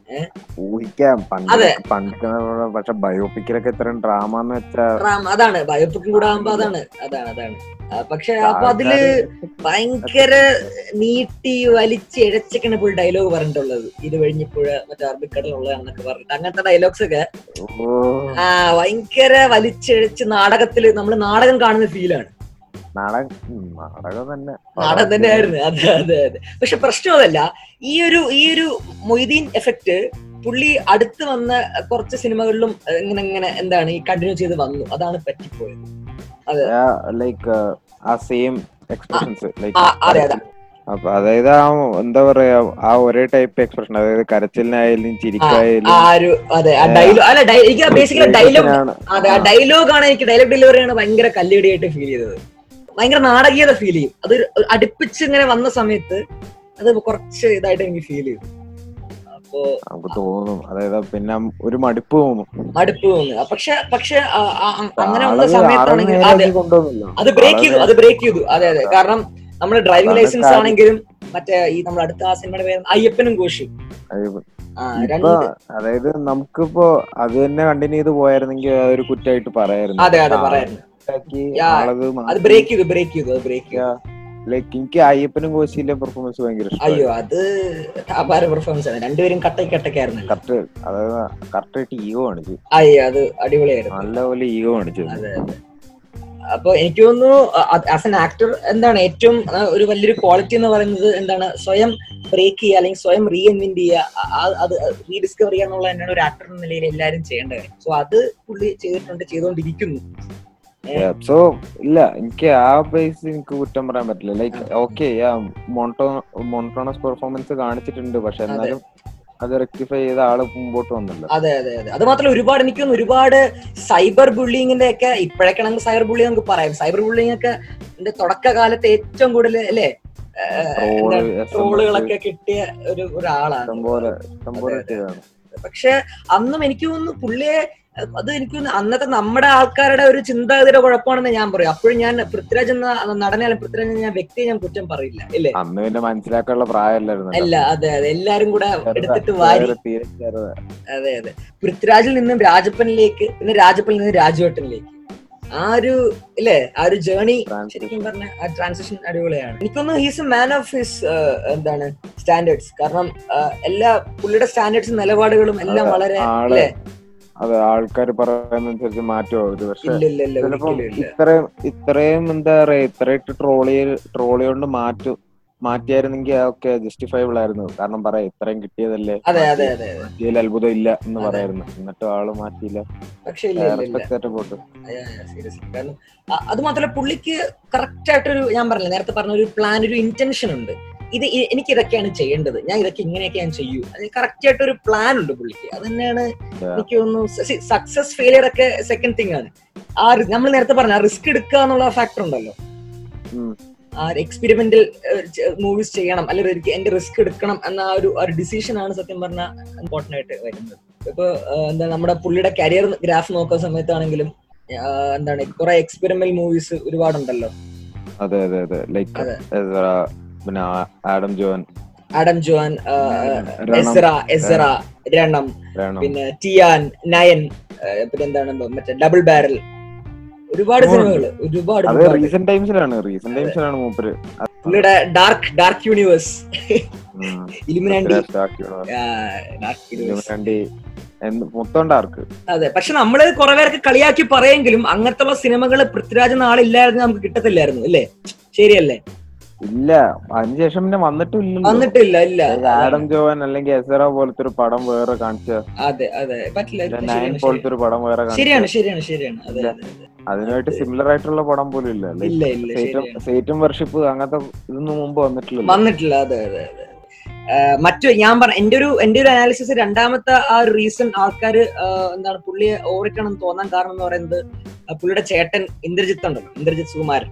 ഊഹിക്കാം. പണ്ട് പണ്ട് പക്ഷെ ബയോപിക്കിലൊക്കെ ഇത്രയും ഡ്രാമ എന്ന് വെച്ചാൽ അതാണ്. ബയോപിക്കും കൂടെ ആകുമ്പോ അതാണ്. അതാണ്. അതാണ് പക്ഷെ അപ്പൊ അതിൽ ഭയങ്കര നീട്ടി വലിച്ച് ഇഴച്ചൊക്കെയാണ് ഇപ്പോൾ ഡയലോഗ് പറഞ്ഞിട്ടുള്ളത്. ഇത് കഴിഞ്ഞിപ്പുഴ മറ്റേ അറബിക്കടലുള്ളതാണെന്നൊക്കെ പറഞ്ഞിട്ട്. അങ്ങനത്തെ ഡയലോഗ്സ് ഒക്കെ ആ ഭയങ്കര വലിച്ചിഴച്ച് നാടകത്തിൽ നമ്മൾ നാടകം കാണുന്ന ഫീലാണ് നാടകം തന്നെ. നാടകം തന്നെയായിരുന്നു. അതെ അതെ അതെ. പക്ഷെ പ്രശ്നം അതല്ല. ഈ ഒരു ഈ ഒരു മൊയ്തീൻ എഫക്ട് പുള്ളി അടുത്ത് വന്ന കുറച്ച് സിനിമകളിലും ഇങ്ങനെ ഇങ്ങനെ എന്താണ് ഈ കണ്ടിന്യൂ ചെയ്ത് വന്നു. അതാണ് പറ്റിപ്പോയത്. ലൈക്ക് ആ സെയിം എക്സ്പ്രഷൻസ് ലൈക്ക് അതെ, അതെ. അപ്പൊ അതായത് ആ എന്താ പറയാ ആ ഒരേ ടൈപ്പ് എക്സ്പ്രഷൻ അതായത് കരച്ചിലിനായാലും ചിരിക്കായാലും അതെ ഡയലോഗ് ആണ് എനിക്ക് ഡയലോഗ് ഡെലിവറി അതെ ആണ് ഭയങ്കര കല്ലിടിയായിട്ട് ഫീൽ ചെയ്തത്. ഭയങ്കര നാടകീയത ഫീൽ ചെയ്യും. അത് ഒരു- ഒരു അടുപ്പിച്ച് ഇങ്ങനെ വന്ന സമയത്ത് അത് കുറച്ച് ഇതായിട്ട് എനിക്ക് ഫീൽ ചെയ്തു അപ്പോ തോന്നും. അതായത് പിന്നെ ഒരു മടുപ്പ് തോന്നും. മടുപ്പ് തോന്നുന്നു പക്ഷെ പക്ഷെ അങ്ങനെ വന്ന സമയത്താണെങ്കിൽ അതെ. ബ്രേക്ക് ചെയ്തു അത് ബ്രേക്ക് ചെയ്തു. അതെ അതെ. കാരണം നമ്മുടെ ഡ്രൈവിംഗ് ലൈസൻസ് ആണെങ്കിലും മറ്റേ ഈ നമ്മൾ അടുത്ത ആ സിനിമയുടെ പേര് അയ്യപ്പനും രണ്ട് അതായത് നമുക്കിപ്പോ അത് തന്നെ കണ്ടിന്യൂ ചെയ്ത് പോയായിരുന്നെങ്കിൽ അതൊരു കുറ്റായിട്ട് പറയായിരുന്നു. അതെ അതെ പറയായിരുന്നു. അത് ബ്രേക്ക് ചെയ്തു ബ്രേക്ക് ചെയ്തു അത് ബ്രേക്ക് ചെയ്തു. ലൈക്ക് എനിക്ക് അയ്യപ്പനും കോശിയിലെ പെർഫോമൻസ് ഭയങ്കര അയ്യോ അത് അപാര പെർഫോമൻസ് ആണ്. രണ്ടുപേരും കട്ടയ്ക്ക് കട്ടക്കായിരുന്നു കറക്റ്റ് അതായത് കറക്റ്റായിട്ട് ഈഗോ കാണിച്ചു. അയ്യോ അത് അടിപൊളിയായിരുന്നു. നല്ലപോലെ ഈഗോ കാണിച്ചു. അതെ അതെ. അപ്പൊ എനിക്ക് തോന്നുന്നു ആസ് എൻ ആക്ടർ എന്താണ് ഏറ്റവും ഒരു വലിയൊരു ക്വാളിറ്റി എന്ന് പറയുന്നത് എന്താണ്? സ്വയം ബ്രേക്ക് ചെയ്യുക അല്ലെങ്കിൽ സ്വയം റീഇൻവെന്റ് ചെയ്യുക. അത് റീഡിസ്കവർ ചെയ്യുക എന്നുള്ള തന്നെയാണ് ഒരു ആക്ടർ എന്ന നിലയിൽ എല്ലാവരും ചെയ്യേണ്ടത്. കാര്യം സോ അത് പുള്ളി ചെയ്തിട്ടുണ്ട് ചെയ്തുകൊണ്ടിരിക്കുന്നു. സോ ഇല്ല എനിക്ക് ആ ബേസ് എനിക്ക് കുറ്റം പറയാൻ പറ്റില്ല. ലൈക്ക് ഓക്കെ മോണ്ടോ മോണ്ടോണസ് പെർഫോമൻസ് കാണിച്ചിട്ടുണ്ട് പക്ഷെ എന്നാലും അത് റെക്ടിഫൈ ചെയ്ത ആൾ മുമ്പോട്ട് വന്നില്ല. അതെ അതെ അതെ. അത് മാത്രമല്ല ഒരുപാട് എനിക്ക് ഒരുപാട് സൈബർ ബുള്ളിങ്ങിന്റെ ഒക്കെ ഇപ്പോഴൊക്കെ നമുക്ക് സൈബർ ബുള്ളിങ് നമുക്ക് പറയാം. സൈബർ ബുള്ളിങ് ഒക്കെ തുടക്കകാലത്ത് ഏറ്റവും കൂടുതൽ അല്ലേ? ട്രോൾ ട്രോളുകളൊക്കെ കിട്ടിയ ഒരു ഒരാളാണ്. പക്ഷെ അന്നും എനിക്ക് തോന്നുന്നു പുള്ളിയെ അത് എനിക്ക് അന്നത്തെ നമ്മുടെ ആൾക്കാരുടെ ഒരു ചിന്താഗതിയുടെ കുഴപ്പമാണെന്ന് ഞാൻ പറയും. അപ്പോഴും ഞാൻ പൃഥ്വിരാജ് എന്ന നടനെ അല്ല പൃഥ്വിരാജ് എന്ന ഞാൻ വ്യക്തിയെ ഞാൻ കുറ്റം പറയില്ല. ഇല്ലേ? അന്ന് പിന്നെ മനസ്സിലാക്കാനുള്ള പ്രായമല്ലായിരുന്നു അല്ല അതെ അതെ. എല്ലാരും കൂടെ എടുത്തിട്ട് വാരി. അതെ അതെ. പൃഥ്വിരാജിൽ നിന്നും രാജപ്പനിലേക്ക് പിന്നെ രാജപ്പനിൽ നിന്ന് രാജുവേട്ടനിലേക്ക്. ആ ഒരു ഇല്ലേ? ആ ഒരു ജേണി ശരിക്കും പറഞ്ഞ ആ ട്രാൻസിഷൻ അടിപൊളിയാണ്. എനിക്കൊന്ന് he's a man of his എന്താണ് സ്റ്റാൻഡേർഡ്സ് കാരണം എല്ലാ പുള്ളിയുടെ സ്റ്റാൻഡേർഡ്സും നിലപാടുകളും എല്ലാം വളരെ അല്ലേ അതെ ആൾക്കാർ പറയുന്നതനുസരിച്ച് മാറ്റോ പക്ഷെ പക്ഷേ ചിലപ്പം ഇത്രയും ഇത്രയും എന്താ പറയാ ഇത്രയിട്ട് ട്രോളി ട്രോളി കൊണ്ട് മാറ്റു മാറ്റിയായിരുന്നെങ്കിൽ അതൊക്കെ ജസ്റ്റിഫൈബിൾ ആയിരുന്നു. കാരണം പറയാം ഇത്രയും കിട്ടിയതല്ലേ? മാറ്റിയതിൽ അത്ഭുതം ഇല്ല എന്ന് പറയുന്നു പറയായിരുന്നു. എന്നിട്ടും ആൾ മാറ്റിയില്ല. അത് മാത്രമല്ല പുള്ളിക്ക് കറക്റ്റ് ആയിട്ടൊരു ഞാൻ പറഞ്ഞില്ല നേരത്തെ പറഞ്ഞ ഒരു പ്ലാൻ ഒരു ഇന്റൻഷൻ ഉണ്ട്. ഇത് എനിക്ക് ഇതൊക്കെയാണ് ചെയ്യേണ്ടത്. ഞാൻ ഇതൊക്കെ ഇങ്ങനെയൊക്കെ ഞാൻ ചെയ്യൂ. അതിന് കറക്റ്റ് ആയിട്ട് ഒരു പ്ലാൻ ഉണ്ട് പുള്ളിക്ക്. അത് തന്നെയാണ് എനിക്ക് തോന്നുന്നു. സക്സസ് ഫെയിലിയർ ഒക്കെ സെക്കൻഡ് തിങ് ആണ്. ആ നമ്മൾ നേരത്തെ പറഞ്ഞ റിസ്ക് എടുക്കുക എന്നുള്ള ഫാക്ടർ ഉണ്ടല്ലോ. ആ എക്സ്പെരിമെന്റൽ മൂവീസ് ചെയ്യണം. അല്ലെങ്കിൽ എനിക്ക് എന്റെ റിസ്ക് എടുക്കണം എന്ന ആ ഒരു ഒരു ഡിസിഷൻ ആണ് സത്യം പറഞ്ഞാൽ ഇമ്പോർട്ടന്റ് ആയിട്ട് വരുന്നത്. ഇപ്പൊ എന്താ നമ്മുടെ പുള്ളിയുടെ കരിയർ ഗ്രാഫ് നോക്കുന്ന സമയത്താണെങ്കിലും എന്താണ് കുറെ എക്സ്പെരിമെന്റൽ മൂവീസ് ഒരുപാടുണ്ടല്ലോ. അതെ അതെ അതെ. ലൈക്ക്. പിന്നെ ആഡം ജോൻ ആഡം ജോൻ. എസ്ര എസ്ര രണം. പിന്നെ ടിയാൻ നയൻ പിന്നെ എന്താണ് മറ്റേ ഡബിൾ ബാരൽ ഒരുപാട് സിനിമകൾ ഒരുപാട്. റീസെന്റ് ടൈംസിലാണ് റീസെന്റ് ടൈംസിലാണ് മൂപ്പര്. പുള്ളിയുടെ ഡാർക്ക് ഡാർക്ക് യൂണിവേഴ്സ് ഇലുമിനാണ്ടി മൊത്തം ഡാർക്ക് അതെ പക്ഷെ നമ്മൾ കുറെ പേർക്ക് കളിയാക്കി പറയെങ്കിലും അങ്ങനത്തെ സിനിമകൾ പൃഥ്വിരാജ് നാളില്ലായിരുന്നു നമുക്ക് കിട്ടത്തില്ലായിരുന്നു അല്ലേ? ശരിയല്ലേ? ഇല്ല. അതിനുശേഷം പിന്നെ വന്നിട്ടില്ല വന്നിട്ടില്ല ഇല്ല. ആഡം ജോവൻ അല്ലെങ്കിൽ എസറ പോലത്തെ ഒരു പടം വേറെ കാണിച്ച. അതെ അതെ. പറ്റില്ല നയൻ പോലത്തെ ഒരു പടം വേറെ ശരിയാണ് ശരിയാണ് ശരിയാണ്. അതെ അതെ, അതെ. അതിനായിട്ട് സിമിലർ ആയിട്ടുള്ള പടം പോലും ഇല്ല. സേറ്റും വർഷിപ്പ് അങ്ങനത്തെ ഇതൊന്നും മുമ്പ് വന്നിട്ടില്ല വന്നിട്ടില്ല അതെ അതെ അതെ. മറ്റു ഞാൻ പറഞ്ഞ എന്റെ ഒരു എന്റെ ഒരു അനാലിസിസ് രണ്ടാമത്തെ ആ ഒരു റീസൺ ആൾക്കാർ എന്താണ് പുള്ളിയെ ഓവറിട്ടാണെന്ന് തോന്നാൻ കാരണം എന്ന് പറയുന്നത് പുള്ളിയുടെ ചേട്ടൻ ഇന്ദ്രജിത്ത് ഉണ്ടല്ലോ ഇന്ദ്രജിത്ത് സുകുമാരൻ.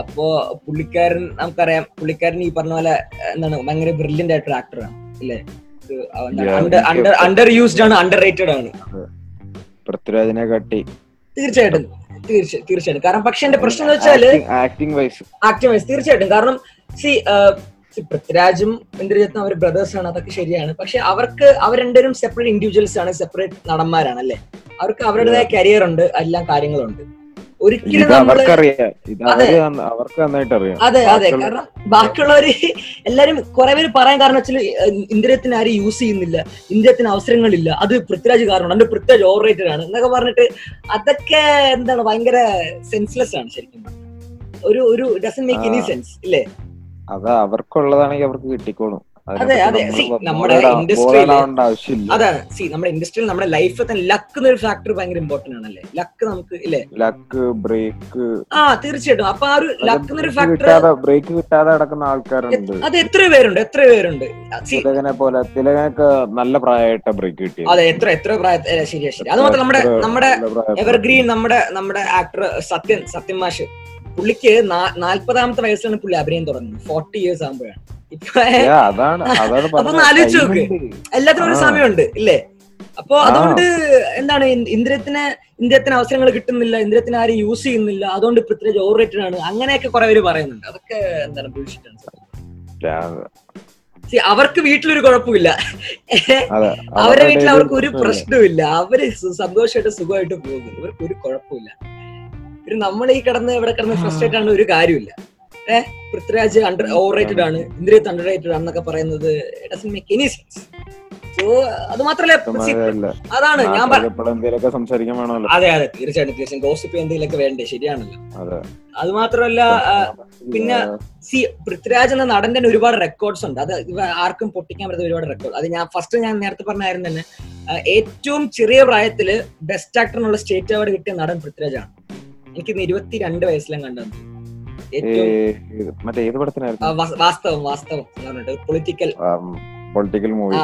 അപ്പോ പുള്ളിക്കാരൻ നമുക്കറിയാം പുള്ളിക്കാരൻ ഈ പറഞ്ഞ പോലെ എന്താണ് ഭയങ്കര ബ്രില്യന്റ് ആയിട്ടൊരു ആക്ടറാണ് അല്ലേ അണ്ടർ യൂസ്ഡ് ആണ് അണ്ടർ റേറ്റഡ് ആണ് പൃഥ്വിരാജിനെ കട്ടി. തീർച്ചയായിട്ടും തീർച്ച തീർച്ചയായിട്ടും. കാരണം പക്ഷെ എന്റെ പ്രശ്നം എന്ന് വെച്ചാൽ ആക്ടിംഗ് വൈസ് വൈസ് തീർച്ചയായിട്ടും. കാരണം സി പൃഥ്വിരാജും ഇന്ദ്രജിത്തും അവർ ബ്രദേഴ്സ് ആണ് അതൊക്കെ ശരിയാണ്. പക്ഷെ അവർക്ക് അവർ രണ്ടുപേരും സെപ്പറേറ്റ് ഇൻഡിവിജ്വൽസ് ആണ് സെപ്പറേറ്റ് നടന്മാരാണ് അല്ലെ അവർക്ക് അവരുടേതായ കരിയർ ഉണ്ട് എല്ലാ കാര്യങ്ങളും ഉണ്ട് ഒരിക്കലും അതെ. അതെ കാരണം ബാക്കിയുള്ളവര് എല്ലാരും കുറെ പേര് പറയാൻ കാരണം വെച്ചാൽ ഇന്ത്യത്തിന് ആരും യൂസ് ചെയ്യുന്നില്ല. ഇന്ത്യത്തിന് അവസരങ്ങളില്ല. അത് പൃഥ്വിരാജ് കാരണം അതിന്റെ പൃഥ്വിരാജ് ഓവർ റേറ്റഡ് ആണ് എന്നൊക്കെ പറഞ്ഞിട്ട് അതൊക്കെ എന്താണ് ഭയങ്കര സെൻസ്ലെസ് ആണ് ശരിക്കും ഒരു ഒരു ഡസൻ മേക്ക് എനി സെൻസ് ഇല്ലേ? അത് അവർക്കുള്ളതാണെങ്കിൽ അവർക്ക് കിട്ടിക്കോളും. അതെ, അതെ. സി നമ്മുടെ ഇൻഡസ്ട്രിയിൽ അതാണ് സി നമ്മുടെ ഇൻഡസ്ട്രിയിൽ നമ്മുടെ ലൈഫിൽ തന്നെ ലക്ക് എന്നൊരു ഫാക്ടർ ഭയങ്കര ഇമ്പോർട്ടന്റ് ആണല്ലേ? ലക്ക് നമുക്ക് ഇല്ലേ? ലക്ക് ബ്രേക്ക് ആ തീർച്ചയായിട്ടും. അപ്പൊ ആ ഒരു ലക്ക് എന്നൊരു ഫാക്ടർ ബ്രേക്ക് കിട്ടാതെ നടക്കുന്ന ആൾക്കാരുണ്ട്. അത് എത്ര പേരുണ്ട്? എത്ര പേരുണ്ട്? തിലകനെ പോലെ തിലകനൊക്കെ നല്ല പ്രായമായിട്ട് ബ്രേക്ക് കിട്ടി അതെ എത്ര എത്ര പ്രായ ശരി ശരിയാ ശരി. അത് മാത്രം നമ്മുടെ നമ്മുടെ എവർഗ്രീൻ നമ്മുടെ നമ്മുടെ ആക്ടർ സത്യൻ സത്യൻ മാഷ്. പുള്ളിക്ക് നാല്പതാമത്തെ വയസ്സിലാണ് പുള്ളി അഭിനയം തുടങ്ങുന്നത്. ഫോർട്ടി ഇയേഴ്സ് ആകുമ്പോഴാണ്. അപ്പൊ ആലോചിച്ച് നോക്ക്. എല്ലാത്തിനും ഒരു സമയമുണ്ട് ഇല്ലേ? അപ്പൊ അതുകൊണ്ട് എന്താണ് ഇന്ദ്രിയത്തിന് ഇന്ദ്രിയത്തിന് അവസരങ്ങൾ കിട്ടുന്നില്ല ഇന്ദ്രത്തിന് ആരും യൂസ് ചെയ്യുന്നില്ല അതുകൊണ്ട് പൃഥ്വിരാജ് ഓവർ റേറ്റഡ് ആണ്. അങ്ങനെയൊക്കെ കുറെ പേര് പറയുന്നുണ്ട്. അതൊക്കെ എന്താണ്. See, അവർക്ക് വീട്ടിലൊരു കുഴപ്പമില്ല. അവരുടെ വീട്ടിൽ അവർക്ക് ഒരു പ്രശ്നവും ഇല്ല അവർ സന്തോഷമായിട്ട് സുഖമായിട്ട് പോകുന്നു. ഇവർക്ക് ഒരു കുഴപ്പമില്ല. ഒരു നമ്മൾ ഈ കിടന്ന് ഇവിടെ കിടന്ന് ഫ്രസ്ട്രേറ്റ് ആണ് ഒരു കാര്യമില്ല ഏഹ് പൃഥ്വിരാജ് അണ്ടർ ഓവർ റേറ്റഡ് ആണ് ഇന്ദ്രിയത്ത് അണ്ടർ റേറ്റഡ് ആണെന്നൊക്കെ പറയുന്നത് മേക്ക് എനി സെൻസ് സോ അത് മാത്രല്ല അതാണ് ഞാൻ പറ- എപ്പോഴും എന്തെങ്കിലുമൊക്കെ അതെ അതെ തീർച്ചയായിട്ടും തീർച്ചയായും ഗോസിപ്പ് എന്തെങ്കിലുമൊക്കെ വേണ്ടേ ശരിയാണല്ലോ. അതെ. മാത്രമല്ല പിന്നെ സി പൃഥ്വിരാജ് എന്ന നടന്റെ ഒരുപാട് റെക്കോർഡ്സ് ഉണ്ട്. അത് ആർക്കും പൊട്ടിക്കാൻ പറ്റുന്ന ഒരുപാട് റെക്കോർഡ് അത് ഞാൻ ഫസ്റ്റ് ഞാൻ നേരത്തെ പറഞ്ഞായിരുന്നു തന്നെ ഏറ്റവും ചെറിയ പ്രായത്തിൽ ബെസ്റ്റ് ആക്ടറിനുള്ള സ്റ്റേറ്റ് അവാർഡ് കിട്ടിയ നടൻ പൃഥ്വിരാജാണ്. എനിക്ക് ഇരുപത്തിരണ്ട് വയസ്സിലും കണ്ടു ഏറ്റവും മറ്റേ ഏത് പടത്തിനായിരുന്നു? വാസ്തവം വാസ്തവം പൊളിറ്റിക്കൽ. Political movie.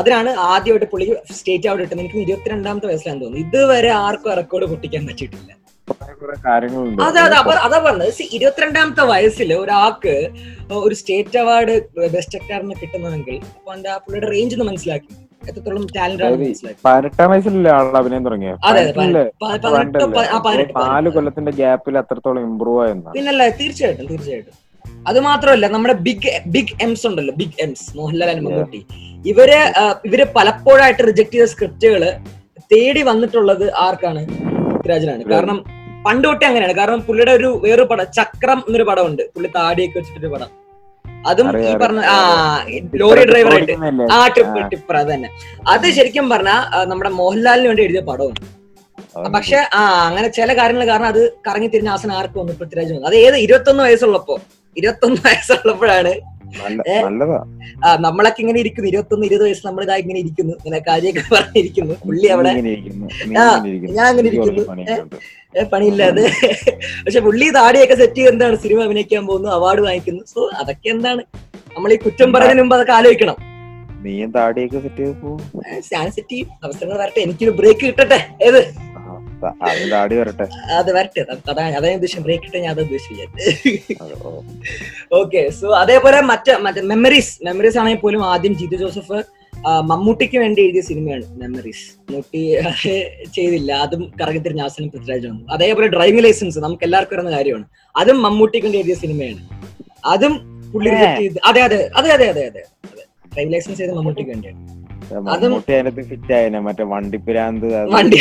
അതിനാണ് ആദ്യമായിട്ട് പുള്ളി സ്റ്റേറ്റ് അവിടെ ഇട്ടത്. എനിക്ക് ഇരുപത്തിരണ്ടാമത്തെ വയസ്സിലാണ് തോന്നുന്നു. ഇതുവരെ ആർക്കും റെക്കോർഡ് പൊട്ടിക്കാൻ പറ്റിയിട്ടില്ല. അതെ അതെ അപ്പൊ അതാ പറഞ്ഞത്. ഇരുപത്തിരണ്ടാമത്തെ വയസ്സിൽ ഒരാൾക്ക് ഒരു സ്റ്റേറ്റ് അവാർഡ് ബെസ്റ്റ് ആക്ടറിന് കിട്ടുന്നതെങ്കിൽ അപ്പൊ എന്താ ആ പുള്ളിയുടെ റേഞ്ച് ഒന്ന് മനസ്സിലാക്കി. എത്രത്തോളം അഭിനയം തുടങ്ങിയത് നാല് കൊല്ലത്തിന്റെ ഗ്യാപ്പിൽ അത്രത്തോളം ഇമ്പ്രൂവ് ആയിരുന്നു പിന്നല്ല തീർച്ചയായിട്ടും തീർച്ചയായിട്ടും. അത് മാത്രമല്ല നമ്മുടെ ബിഗ് ബിഗ് എംസ് ഉണ്ടല്ലോ big M's Mohanlal and Mammootty ഇവർ ഇവർ പലപ്പോഴായിട്ട് റിജക്ട് ചെയ്ത സ്ക്രിപ്റ്റുകൾ തേടി വന്നിട്ടുള്ളത് ആർക്കാണ്? പൃഥ്വിരാജിനാണ് കാരണം പണ്ട് തൊട്ടേ അങ്ങനെയാണ്. കാരണം പുള്ളിയുടെ ഒരു വേറൊരു പടം ചക്രം എന്നൊരു പടമുണ്ട്. പുള്ളി താടിയൊക്കെ വെച്ചിട്ടൊരു പടം. അതും ഈ പറഞ്ഞ ആ ലോറി ഡ്രൈവർ ആയിട്ട്. ആ ട്രിപ്പ് ട്രിപ്പർ ടിപ്പർ അത് തന്നെ അത് ശരിക്കും പറഞ്ഞാൽ നമ്മുടെ മോഹൻലാലിന് വേണ്ടി എഴുതിയ പടമാണ്. പക്ഷെ ആ അങ്ങനെ ചില കാര്യങ്ങൾ കാരണം അത് കറങ്ങി തിരിഞ്ഞ ആസനം ആർക്കും ഒന്ന് പൃഥ്വിരാജ് വന്നു. അത് ഏത് ഇരുപത്തൊന്ന് വയസ്സുള്ളപ്പോ. ഇരുപത്തൊന്ന് വയസ്സുള്ളപ്പോഴാണ് ആ, നമ്മളൊക്കെ ഇങ്ങനെ ഇരിക്കുന്നു. ഇരുപത്തൊന്ന് ഇരുപത് വയസ്സ് നമ്മൾ ഇതാ ഇങ്ങനെ ഇരിക്കുന്നു. ഇങ്ങനെ കാര്യമൊക്കെ പറഞ്ഞിരിക്കുന്നു. പുള്ളി അവിടെ ആ. ഞാൻ അങ്ങനെ ഇരിക്കുന്നു. പണിയില്ലാതെ പക്ഷെ പുള്ളി താടിയൊക്കെ സെറ്റ് ചെയ്ത് എന്താണ്? സിനിമ അഭിനയിക്കാൻ പോകുന്നു അവാർഡ് വാങ്ങിക്കുന്നു. സോ അതൊക്കെ എന്താണ്? നമ്മൾ ഈ കുറ്റം പറയുന്നതിന് മുമ്പ് അതൊക്കെ ആലോചിക്കണം. നീയും താടിയൊക്കെ സെറ്റ് ചെയ്ത് പോകും ഞാൻ സെറ്റ് ചെയ്യും. അവസരങ്ങൾ വരട്ടെ. എനിക്കൊരു ബ്രേക്ക് കിട്ടട്ടെ. ഏത്? വരട്ടെ. അത് വരട്ടെ അതാണ് അതാ ഉദ്ദേശം ബ്രേക്ക് ഞാൻ അത് ഓക്കെ സോ അതേപോലെ മറ്റ് മറ്റേ മെമ്മറീസ് മെമ്മറീസ് ആണെങ്കിൽ പോലും ആദ്യം ജീത്തു ജോസഫ് മമ്മൂട്ടിക്ക് വേണ്ടി എഴുതിയ സിനിമയാണ് മെമ്മറീസ് മമ്മൂട്ടി ചെയ്തില്ല അതും കറങ്ങിത്തിരിഞ്ഞ ആസനം പൃഥ്വിരാജ് വന്നു. അതേപോലെ ഡ്രൈവിംഗ് ലൈസൻസ് നമുക്ക് എല്ലാവർക്കും അറിയുന്ന കാര്യമാണ്. അതും മമ്മൂട്ടിക്ക് വേണ്ടി എഴുതിയ സിനിമയാണ്. അതും പുള്ളി അതെ അതെ അതെ അതെ അതെ അതെ ഡ്രൈവിംഗ് ലൈസൻസ് ചെയ്ത് മമ്മൂട്ടിക്ക് വേണ്ടിയാണ്. അതും- മമ്മൂട്ടി അതിനകത്ത് ഫിറ്റ് ആയനെ മറ്റേ വണ്ടിപ്പിരാന്ത് വണ്ടി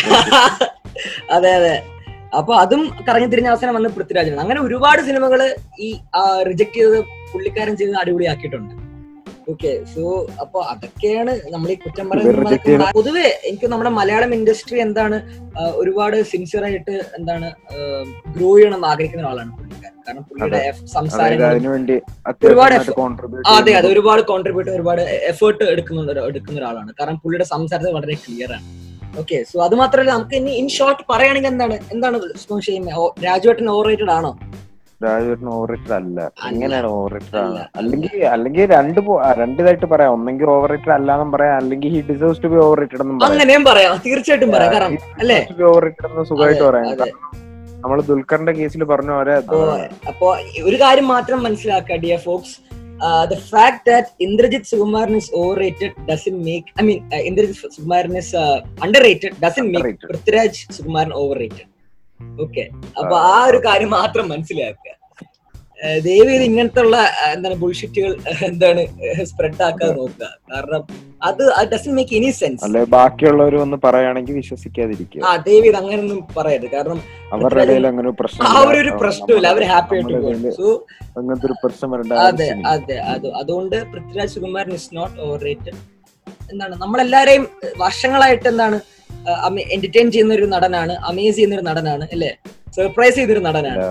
അതെ അതെ. അപ്പൊ അതും കറങ്ങി തിരിഞ്ഞ അവസാനം വന്ന് പൃഥ്വിരാജാണ് അങ്ങനെ ഒരുപാട് സിനിമകൾ ഈ റിജക്ട് ചെയ്തത് പുള്ളിക്കാരൻ ചെയ്ത് അടിപൊളിയാക്കിയിട്ടുണ്ട്. ഓക്കെ സോ അപ്പൊ അതൊക്കെയാണ് നമ്മൾ ഈ കുറ്റം പറയുന്നത് പൊതുവെ എനിക്ക് നമ്മുടെ മലയാളം ഇൻഡസ്ട്രി എന്താണ് ഒരുപാട് സിൻസിയർ ആയിട്ട് എന്താണ് ഗ്രോ ചെയ്യണം എന്ന് ആഗ്രഹിക്കുന്ന ആളാണ് പുള്ളിക്കാരൻ. കാരണം പുള്ളിയുടെ സംസാരം ഒരുപാട് അതെ അതെ. ഒരുപാട് കോൺട്രിബ്യൂട്ട് ഒരുപാട് എഫേർട്ട് എടുക്കുന്ന എടുക്കുന്ന ഒരാളാണ്. കാരണം പുള്ളിയുടെ സംസാരത്തിൽ വളരെ ക്ലിയർ ആണ്. ഓക്കെ സോ അത് മാത്രമല്ല നമുക്ക് ഇനി ഇൻ ഷോർട്ട് പറയുകയാണെങ്കിൽ എന്താണ്? എന്താണ് രാജുവേട്ടൻ ഓവർ റേറ്റഡ് ആണോ? രാജുവേട്ടൻ ഓവർ റേറ്റഡ് അല്ല. അങ്ങനെയാണ് ഓവർ റേറ്റഡ് ആണ് അല്ലെങ്കിൽ അല്ലെങ്കിൽ രണ്ട് രണ്ടിതായിട്ട് പറയാം. ഒന്നെങ്കിൽ ഓവർ റേറ്റഡ് അല്ലാന്നും പറയാം. അല്ലെങ്കിൽ he deserves to be over rated എന്നും പറയാം. അങ്ങനെയും പറയാം. തീർച്ചയായിട്ടും പറയാം. കാരണം അല്ലേ? ഓവർ റേറ്റഡ് എന്ന് സുഖമായിട്ട് പറയാം. നമ്മൾ ദുൽഖറിന്റെ കേസിൽ പറഞ്ഞ പോലെ അപ്പോ അപ്പോ ഒരു കാര്യം മാത്രം മനസ്സിലാക്കുക dear folks The fact that Indrajith Sukumaran is overrated doesn't make I mean Indrajith Sukumaran is underrated doesn't make Underrated. Prithviraj Sukumaran overrated okay അപ്പൊ ആ ഒരു കാര്യം മാത്രം മനസ്സിലാക്കുക ഏഹ് ദയവ് ചെയ്ത് ഇങ്ങനത്തെ ഉള്ള എന്താണ് ബുൾഷിറ്റുകൾ എന്താണ് സ്പ്രെഡ് ആക്കാൻ നോക്കുക. കാരണം അത് ഡസൻ മേക്ക് എനി സെൻസ് അല്ലെ ബാക്കിയുള്ളവർ ഒന്ന് പറയുകയാണെങ്കിൽ വിശ്വസിക്കാതിരിക്കുക. ആ ദയവ് ചെയ്ത് അങ്ങനൊന്നും പറയരുത്. കാരണം അവരുടെ ഇടയിൽ അങ്ങനെ ഒരു പ്രശ്നം ആ ഒരു ഒരു പ്രശ്നമില്ല അവർ ഹാപ്പി ആയിട്ട് പോകും സോ അങ്ങനത്തെ ഒരു പ്രശ്നം അതെ അതെ അത് അതുകൊണ്ട് Prithviraj Sukumaran is not over rated എന്താണ് നമ്മളെല്ലാരെയും വർഷങ്ങളായിട്ട് എന്താണ് എന്റർടൈൻ ചെയ്യുന്ന ഒരു നടനാണ് അമേസ് ചെയ്യുന്ന ഒരു നടനാണ് അല്ലേ? സർപ്രൈസ് ചെയ്തൊരു നടനാണ്.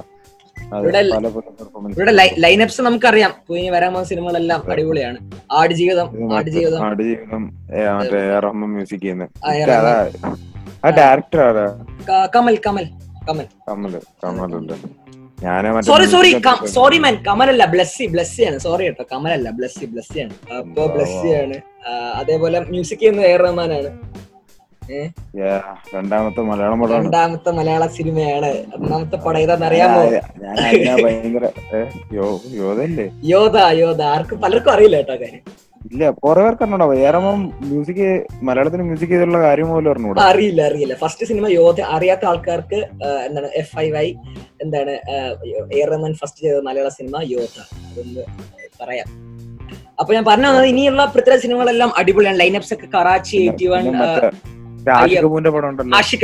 ഇവിടെ ലൈനപ്സ് നമുക്കറിയാം. പുതിയ വരാൻ പോകുന്ന സിനിമകളെല്ലാം അടിപൊളിയാണ്. ആടുജീവിതം ആടുജീവിതം. ആടുജീവിതം മ്യൂസിക് ആ, ഡയറക്ടർ ആരാ? കമൽ കമൽ കമൽ. കമലുണ്ട് ഞാൻ സോറി സോറി സോറി മാൻ കമലല്ല ബ്ലസ്സി ബ്ലസ്സി ആണ് സോറി കേട്ടോ കമലല്ല ബ്ലസ്സി ബ്ലസ്സി ആണ് അപ്പൊ ബ്ലസ്സി ആണ് അതേപോലെ മ്യൂസിക് ചെയ്യുന്ന റഹ്മാനാണ് രണ്ടാമത്തെ മലയാളം പടം രണ്ടാമത്തെ മലയാള സിനിമയാണ്. ഒന്നാമത്തെ പടം ഏതാന്ന് അറിയാമോ? ഭയങ്കര യോധല്ലേ യോധ യോധ. ആർക്കും പലർക്കും അറിയില്ല കേട്ടോ കാര്യം. ഇല്ല കുറെ പേർക്ക് അറിഞ്ഞൂടാ. വേറെ മ്യൂസിക് മലയാളത്തിന് മ്യൂസിക് ചെയ്തുള്ള കാര്യം പോലും അറിഞ്ഞൂടാ. അറിയില്ല അറിയില്ല. ഫസ്റ്റ് സിനിമ യോധ അറിയാത്ത ആൾക്കാർക്ക് എന്താണ് എഫ് ഐ വൈ എന്താണ് ആ, ഫസ്റ്റ് ചെയ്ത മലയാള സിനിമ യോധ. അതൊന്ന് പറയാം. അപ്പൊ ഞാൻ പറഞ്ഞു വന്നത് ഇനിയുള്ള പൃഥ്വിരാജ് സിനിമകളെല്ലാം അടിപൊളിയാണ്. ലൈനപ്സ് ഒക്കെ കറാച്ചി എയ്റ്റി വൺ കപൂറിന്റെ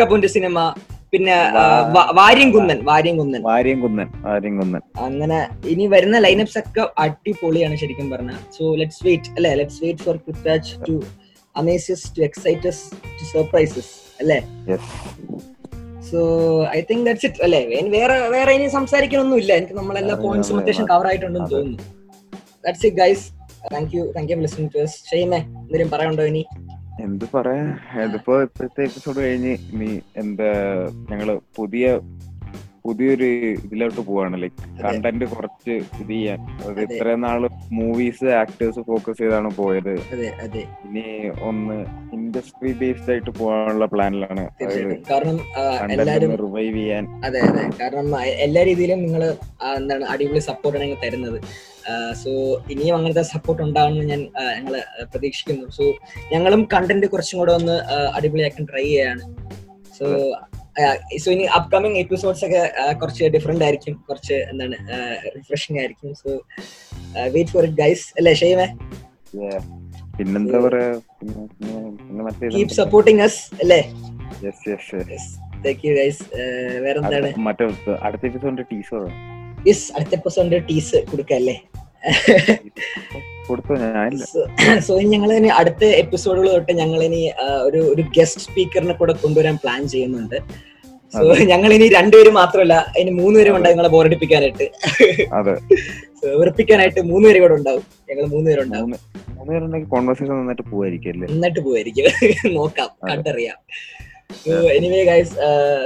കപൂറിന്റെ സിനിമ പിന്നെ വാര്യംകുന്നൻ വാര്യംകുന്നൻ വാര്യംകുന്നൻ വാര്യംകുന്നൻ വാര്യം കുന്നൻ. വാര്യം കുന്നൻ അങ്ങനെ ഇനി വരുന്ന ലൈനപ്സ് ഒക്കെ അടിപൊളിയാണ് ശരിക്കും പറഞ്ഞ. സോ ലെറ്റ്സ് വെയിറ്റ് അല്ലെ? Let's wait for Prithviraj to amazes to excites to surprises അല്ലേ? So I think that's it അല്ലേ? വേറെ വേറെ ഇനി സംസാരിക്കാനൊന്നും ഇല്ല എനിക്ക് നമ്മളെല്ലാ പോയിന്റ്സും അതെ, അത്യാവശ്യം കവർ ആയിട്ടുണ്ടെന്ന്. തോന്നുന്നു. That's it guys thank you thank you listening to ഷെയ്മേ എന്തെങ്കിലും പറയാനുണ്ടോ ഇനി? എന്ത് പറയാ? ഇതിപ്പോ ഇപ്പോഴത്തെ എപ്പിസോഡ് കഴിഞ്ഞ് ഇനി എന്താ ഞങ്ങൾ പുതിയ പുതിയൊരു ഇതിലോട്ട് പോവാണ്. ലൈക്ക് കണ്ടന്റ് കുറച്ച് ഇത് ചെയ്യാൻ. അത്. ഇത്രയും നാൾ മൂവീസ് ആക്ടേഴ്സ് ഫോക്കസ് ചെയ്താണ് പോയത്. ഇനി ഒന്ന് ഇൻഡസ്ട്രി ബേസ്ഡ് ആയിട്ട് പോകാനുള്ള പ്ലാനിലാണ് കാരണം എല്ലാരും റിവൈവ് ചെയ്യാൻ. അതെ അതെ. കാരണം എല്ലാ രീതിയിലും നിങ്ങൾ എന്താണ് അടിപൊളി സപ്പോർട്ടാണ് ഞങ്ങൾ തരുന്നത്. സോ ഇനിയും അങ്ങനത്തെ സപ്പോർട്ട് ഉണ്ടാകുമെന്ന് ഞാൻ ഞങ്ങൾ പ്രതീക്ഷിക്കുന്നു. സോ ഞങ്ങളും കണ്ടന്റ് കുറച്ചും കൂടെ ഒന്ന് അടിപൊളിയാക്കാൻ ട്രൈ ചെയ്യാണ്. സോ സോ ഇനി അപ്കമിങ് എപ്പിസോഡ്സ് ഒക്കെ കുറച്ച് ഡിഫറെന്റ് ആയിരിക്കും. കുറച്ച് എന്താണ് റിഫ്രഷിംഗ് ആയിരിക്കും. So wait for it guys അല്ലേ ഷെയ്മേ. പിന്നെന്താ പറയാ? കീപ് സപ്പോർട്ടിങ് അസ് അല്ലേ? Yes yes thank you guys വേറെന്താണ്? മറ്റേ അടുത്ത എപ്പിസോഡിന്റെ ടീസർ യെസ് അടുത്ത എപ്പിസോഡിന്റെ ടീസ് കൊടുക്കല്ലേ സോ ഞങ്ങൾ ഇനി അടുത്ത എപ്പിസോഡുകൾ തൊട്ട് ഞങ്ങൾ ഇനി ഒരു ഒരു ഗസ്റ്റ് സ്പീക്കറിനെ കൂടെ കൊണ്ടുവരാൻ പ്ലാൻ ചെയ്യുന്നുണ്ട്. സോ ഞങ്ങൾ ഇനി രണ്ടുപേരും മാത്രമല്ല ഇനി മൂന്നുപേരും ഉണ്ടാവും നിങ്ങളെ ബോറടിപ്പിക്കാനായിട്ട് വെറുപ്പിക്കാനായിട്ട് മൂന്നുപേരും കൂടെ ഉണ്ടാവും. ഞങ്ങൾ മൂന്നുപേരും ഉണ്ടാവും. മൂന്ന് മൂന്ന് പേരുണ്ടെങ്കിൽ കോൺവെർസേഷൻ നന്നായിട്ട് പോവായിരിക്കും അല്ലേ? നന്നായിട്ട് പോവായിരിക്കും. നോക്കാം. കണ്ടറിയാം. So anyway guys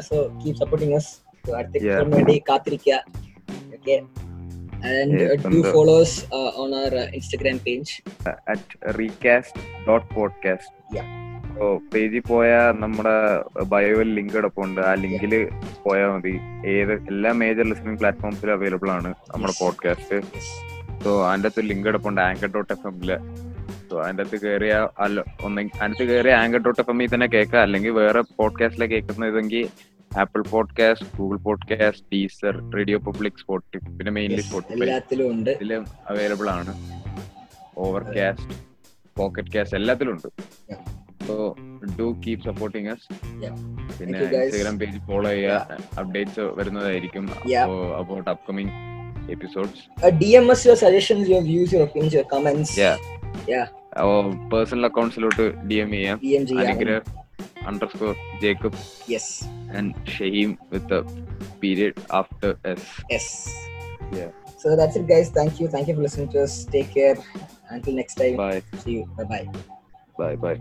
so keep supporting us അടുത്ത. എപ്പിസോഡിന് വേണ്ടി കാത്തിരിക്കുക. ഓക്കെ ആൻഡ് Yes, ഡു ഉണ്ട്. Follows on our Instagram page at recast dot podcast Yeah. ഓ പേജിൽ പോയ നമ്മുടെ ബയോയിൽ ലിങ്ക് കിടപ്പുണ്ട്. ആ ലിങ്കിൽ പോയാൽ മതി. ഏത് എല്ലാ മേജർ ലിസണിംഗ് പ്ലാറ്റ്ഫോംസിലും അവൈലബിൾ ആണ് നമ്മുടെ പോഡ്കാസ്റ്റ് സോ അതിന്റെ അകത്ത് ലിങ്ക് കിടപ്പുണ്ട് ആങ്കർ ഡോട്ട് എഫ് എമ്മിൽ സോ അതിന്റെ അകത്ത് കയറിയ അല്ല ഒന്നെങ്കിൽ അതിനകത്ത് കയറിയ ആങ്കർ ഡോട്ട് എഫ് എമ്മിൽ തന്നെ കേൾക്കാം. അല്ലെങ്കിൽ വേറെ പോഡ്കാസ്റ്റിലെ കേൾക്കുന്ന ഇതെങ്കിൽ Apple podcast Google podcast teaser radio public സ്പോട്ടി പിന്നെ മെയിൻലി സ്പോട്ടിഫൈ ഇതിലും അവൈലബിൾ ആണ്. ഓവർ കാസ്റ്റ് പോക്കറ്റ് കാസ്റ്റ് എല്ലാത്തിലും ഉണ്ട്. So do keep supporting us Yeah. പിന്നെ Thank you, guys. Instagram page follow ചെയ്യുക അപ്ഡേറ്റ്സ് വരുന്നതായിരിക്കും Yeah. About upcoming episodes uh, DM us your suggestions, your views, your opinions, your comments. Yeah. Yeah. Personal അക്കൗണ്ട്സിലോട്ട് D M ചെയ്യാം DM ചെയ്യാം. Anugrah underscore Jacob Yes. And Shaheem with period after S Yes. Yeah. So that's it, guys. Thank you. Thank you for listening to us. Take care. Until next time. Bye See you. Bye bye. Bye bye